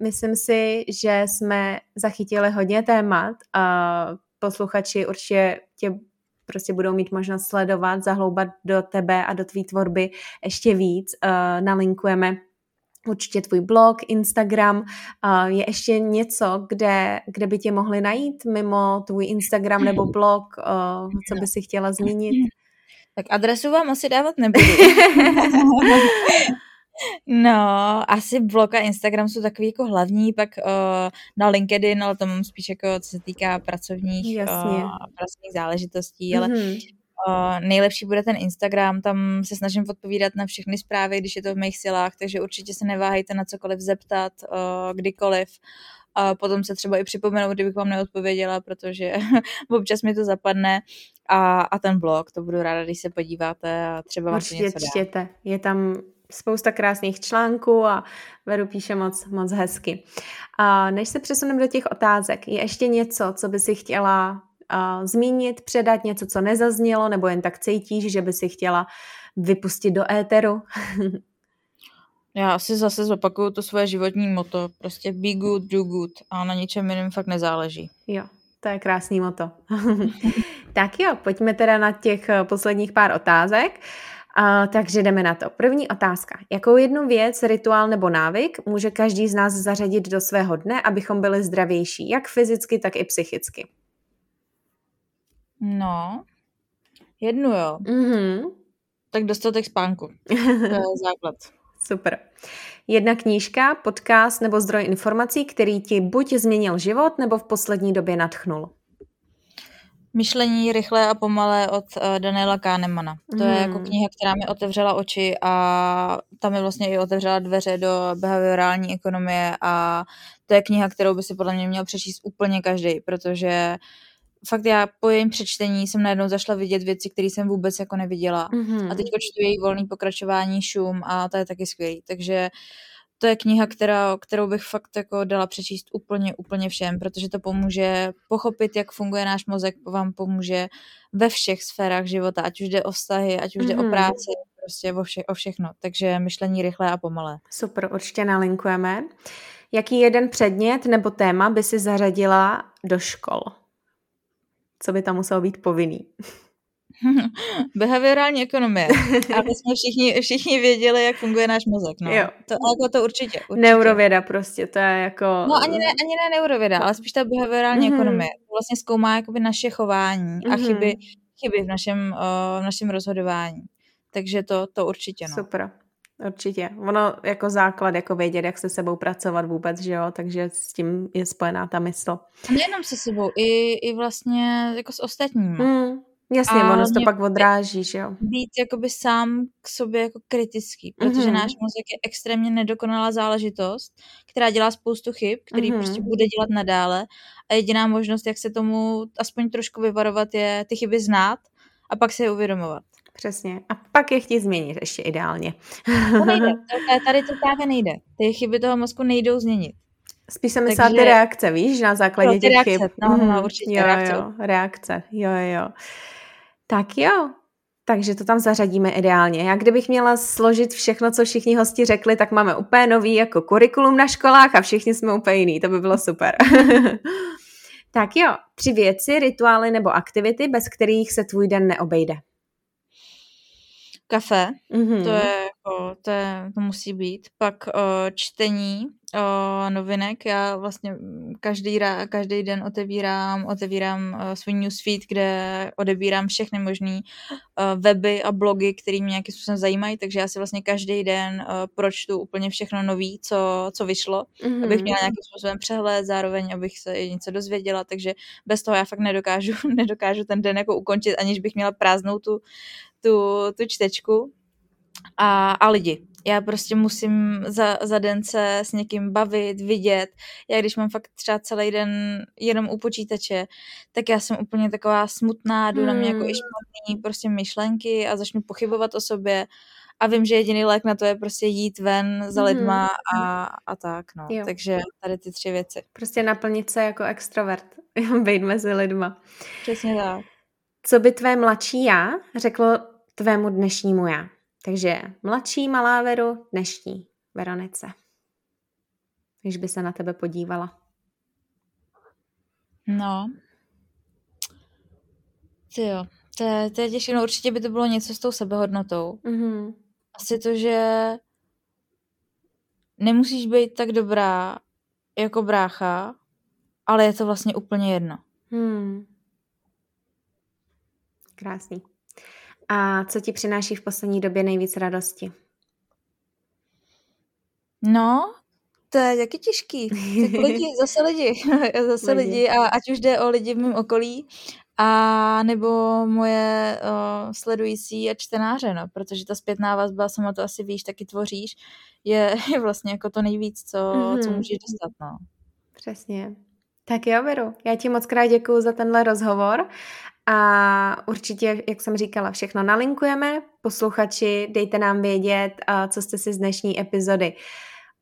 myslím si, že jsme zachytili hodně témat a posluchači určitě tě prostě budou mít možnost sledovat, zahloubat do tebe a do tvý tvorby ještě víc. Uh, nalinkujeme určitě tvůj blog, Instagram. Uh, je ještě něco, kde, kde by tě mohli najít mimo tvůj Instagram nebo blog, uh, co by si chtěla zmínit? Tak adresu vám asi dávat nebudu. No, asi blog a Instagram jsou takový jako hlavní, pak uh, na LinkedIn, ale to mám spíš jako, co se týká pracovních, uh, pracovních záležitostí, ale mm-hmm. Uh, nejlepší bude ten Instagram, tam se snažím odpovídat na všechny zprávy, když je to v mých silách, takže určitě se neváhejte na cokoliv zeptat, uh, kdykoliv. A potom se třeba i připomenout, kdybych vám neodpověděla, protože občas mi to zapadne. A, a ten blog, to budu ráda, když se podíváte a třeba vám to něco dá. čtěte. Je tam spousta krásných článků a Veru píše moc, moc hezky. A než se přesuneme do těch otázek, je ještě něco, co by si chtěla uh, zmínit, předat, něco, co nezaznělo, nebo jen tak cítíš, že by si chtěla vypustit do éteru? Já asi zase zopakuju to svoje životní moto. Prostě be good, do good. A na ničem jiném fakt nezáleží. Jo, to je krásný moto. tak jo, pojďme teda na těch posledních pár otázek. Uh, takže jdeme na to. První otázka. Jakou jednu věc, rituál nebo návyk může každý z nás zařadit do svého dne, abychom byli zdravější, jak fyzicky, tak i psychicky? No, jednu jo. Mm-hmm. Tak dostatek spánku. To je základ. Super. Jedna knížka, podcast nebo zdroj informací, který ti buď změnil život, nebo v poslední době nadchnul. Myšlení rychlé a pomalé od uh, Daniela Kahnemana. To hmm. je jako hmm. kniha, která mi otevřela oči a tam mi vlastně i otevřela dveře do behaviorální ekonomie a to je kniha, kterou by si podle mě měl přečíst úplně každý, protože fakt já po jejím přečtení jsem najednou zašla vidět věci, které jsem vůbec jako neviděla. Mm-hmm. A teď čtu její volný pokračování šum a to je taky skvělý. Takže to je kniha, která, kterou bych fakt jako dala přečíst úplně, úplně všem, protože to pomůže pochopit, jak funguje náš mozek, vám pomůže ve všech sférách života, ať už jde o vztahy, ať už jde mm-hmm. o mhm. práci, prostě o, vše, o všechno. Takže myšlení rychlé a pomalé. Super, určitě nalinkujeme. Jaký jeden předmět nebo téma by si zařadila do škol? Co by tam muselo být povinný? Behaviorální ekonomie. Aby jsme všichni, všichni věděli, jak funguje náš mozek. No. Jo. To, jako to určitě, určitě. Neurověda prostě, to je jako... No ani ne, ani ne neurověda, ale spíš ta behaviorální mm-hmm. ekonomie. Vlastně zkoumá jakoby naše chování mm-hmm. a mhm. chyby, chyby v našem, uh, v našem rozhodování. Takže to, to určitě. No. Super. Určitě. Ono jako základ, jako vědět, jak se sebou pracovat vůbec, že jo, takže s tím je spojená ta mysl. Nejenom se sebou, i, i vlastně jako s ostatními. Mm, jasně, a ono to pak odráží, že jo. Být jakoby sám k sobě jako kritický, protože mm-hmm. náš mozek je extrémně nedokonalá záležitost, která dělá spoustu chyb, který mm-hmm. prostě bude dělat nadále a jediná možnost, jak se tomu aspoň trošku vyvarovat, je ty chyby znát a pak se je uvědomovat. Přesně. A pak je chtít změnit ještě ideálně. To nejde. Tady to právě nejde. Ty chyby toho mozku nejdou změnit. Spíš se myslela Takže... ty reakce, víš, na základě no, těch reakce. chyb. No, no, no, určitě jo, reakce. Jo, reakce, jo, jo. Tak jo, takže to tam zařadíme ideálně. Já kdybych měla složit všechno, co všichni hosti řekli, tak máme úplně nový jako kurikulum na školách a všichni jsme úplně jiný. To by bylo super. tak jo, tři věci, rituály nebo aktivity, bez kterých se tvůj den neobejde kafe, mm-hmm. to je jako, to, je, to musí být. Pak o, čtení o, novinek, já vlastně každý, každý den otevírám, otevírám o, svůj newsfeed, kde odebírám všechny možné weby a blogy, které mě nějakým způsobem zajímají, takže já si vlastně každý den o, pročtu úplně všechno nový, co, co vyšlo, mm-hmm. abych měla nějakým způsobem přehled, zároveň abych se něco dozvěděla, takže bez toho já fakt nedokážu, nedokážu ten den jako ukončit, aniž bych měla prázdnou tu tu, tu čtečku a, a lidi. Já prostě musím za, za den se s někým bavit, vidět. Já když mám fakt třeba celý den jenom u počítače, tak já jsem úplně taková smutná, jdu hmm. na mě jako i hmm. špatný prostě myšlenky a začnu pochybovat o sobě a vím, že jediný lék na to je prostě jít ven za lidma mm. a, a tak, no. Jo. Takže tady ty tři věci. Prostě naplnit se jako extrovert, být mezi lidma. Přesně tak. Co by tvé mladší já řeklo tvému dnešnímu já? Takže mladší malá Veru, dnešní Veronice. Když by se na tebe podívala. No. Ty jo, to je, to je těžké. No určitě by to bylo něco s tou sebehodnotou. Mm-hmm. Asi to, že nemusíš být tak dobrá jako brácha, ale je to vlastně úplně jedno. Hmm. Krásný. A co ti přináší v poslední době nejvíc radosti? No, to je taky těžký. Tak lidi, zase lidi. zase lidi. lidi. A ať už jde o lidi v mém okolí, a nebo moje uh, sledující a čtenáře, no, protože ta zpětná vazba, sama to asi víš, taky tvoříš, je, je vlastně jako to nejvíc, co, mm-hmm. co můžeš dostat, no. Přesně. Tak jo, Veru, já ti moc krát děkuju za tenhle rozhovor a určitě, jak jsem říkala, všechno nalinkujeme. Posluchači, dejte nám vědět, co jste si z dnešní epizody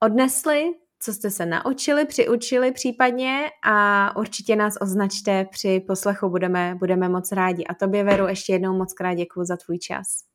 odnesli, co jste se naučili, přiučili případně a určitě nás označte při poslechu, budeme, budeme moc rádi. A tobě, Veru, ještě jednou moc krát děkuji za tvůj čas.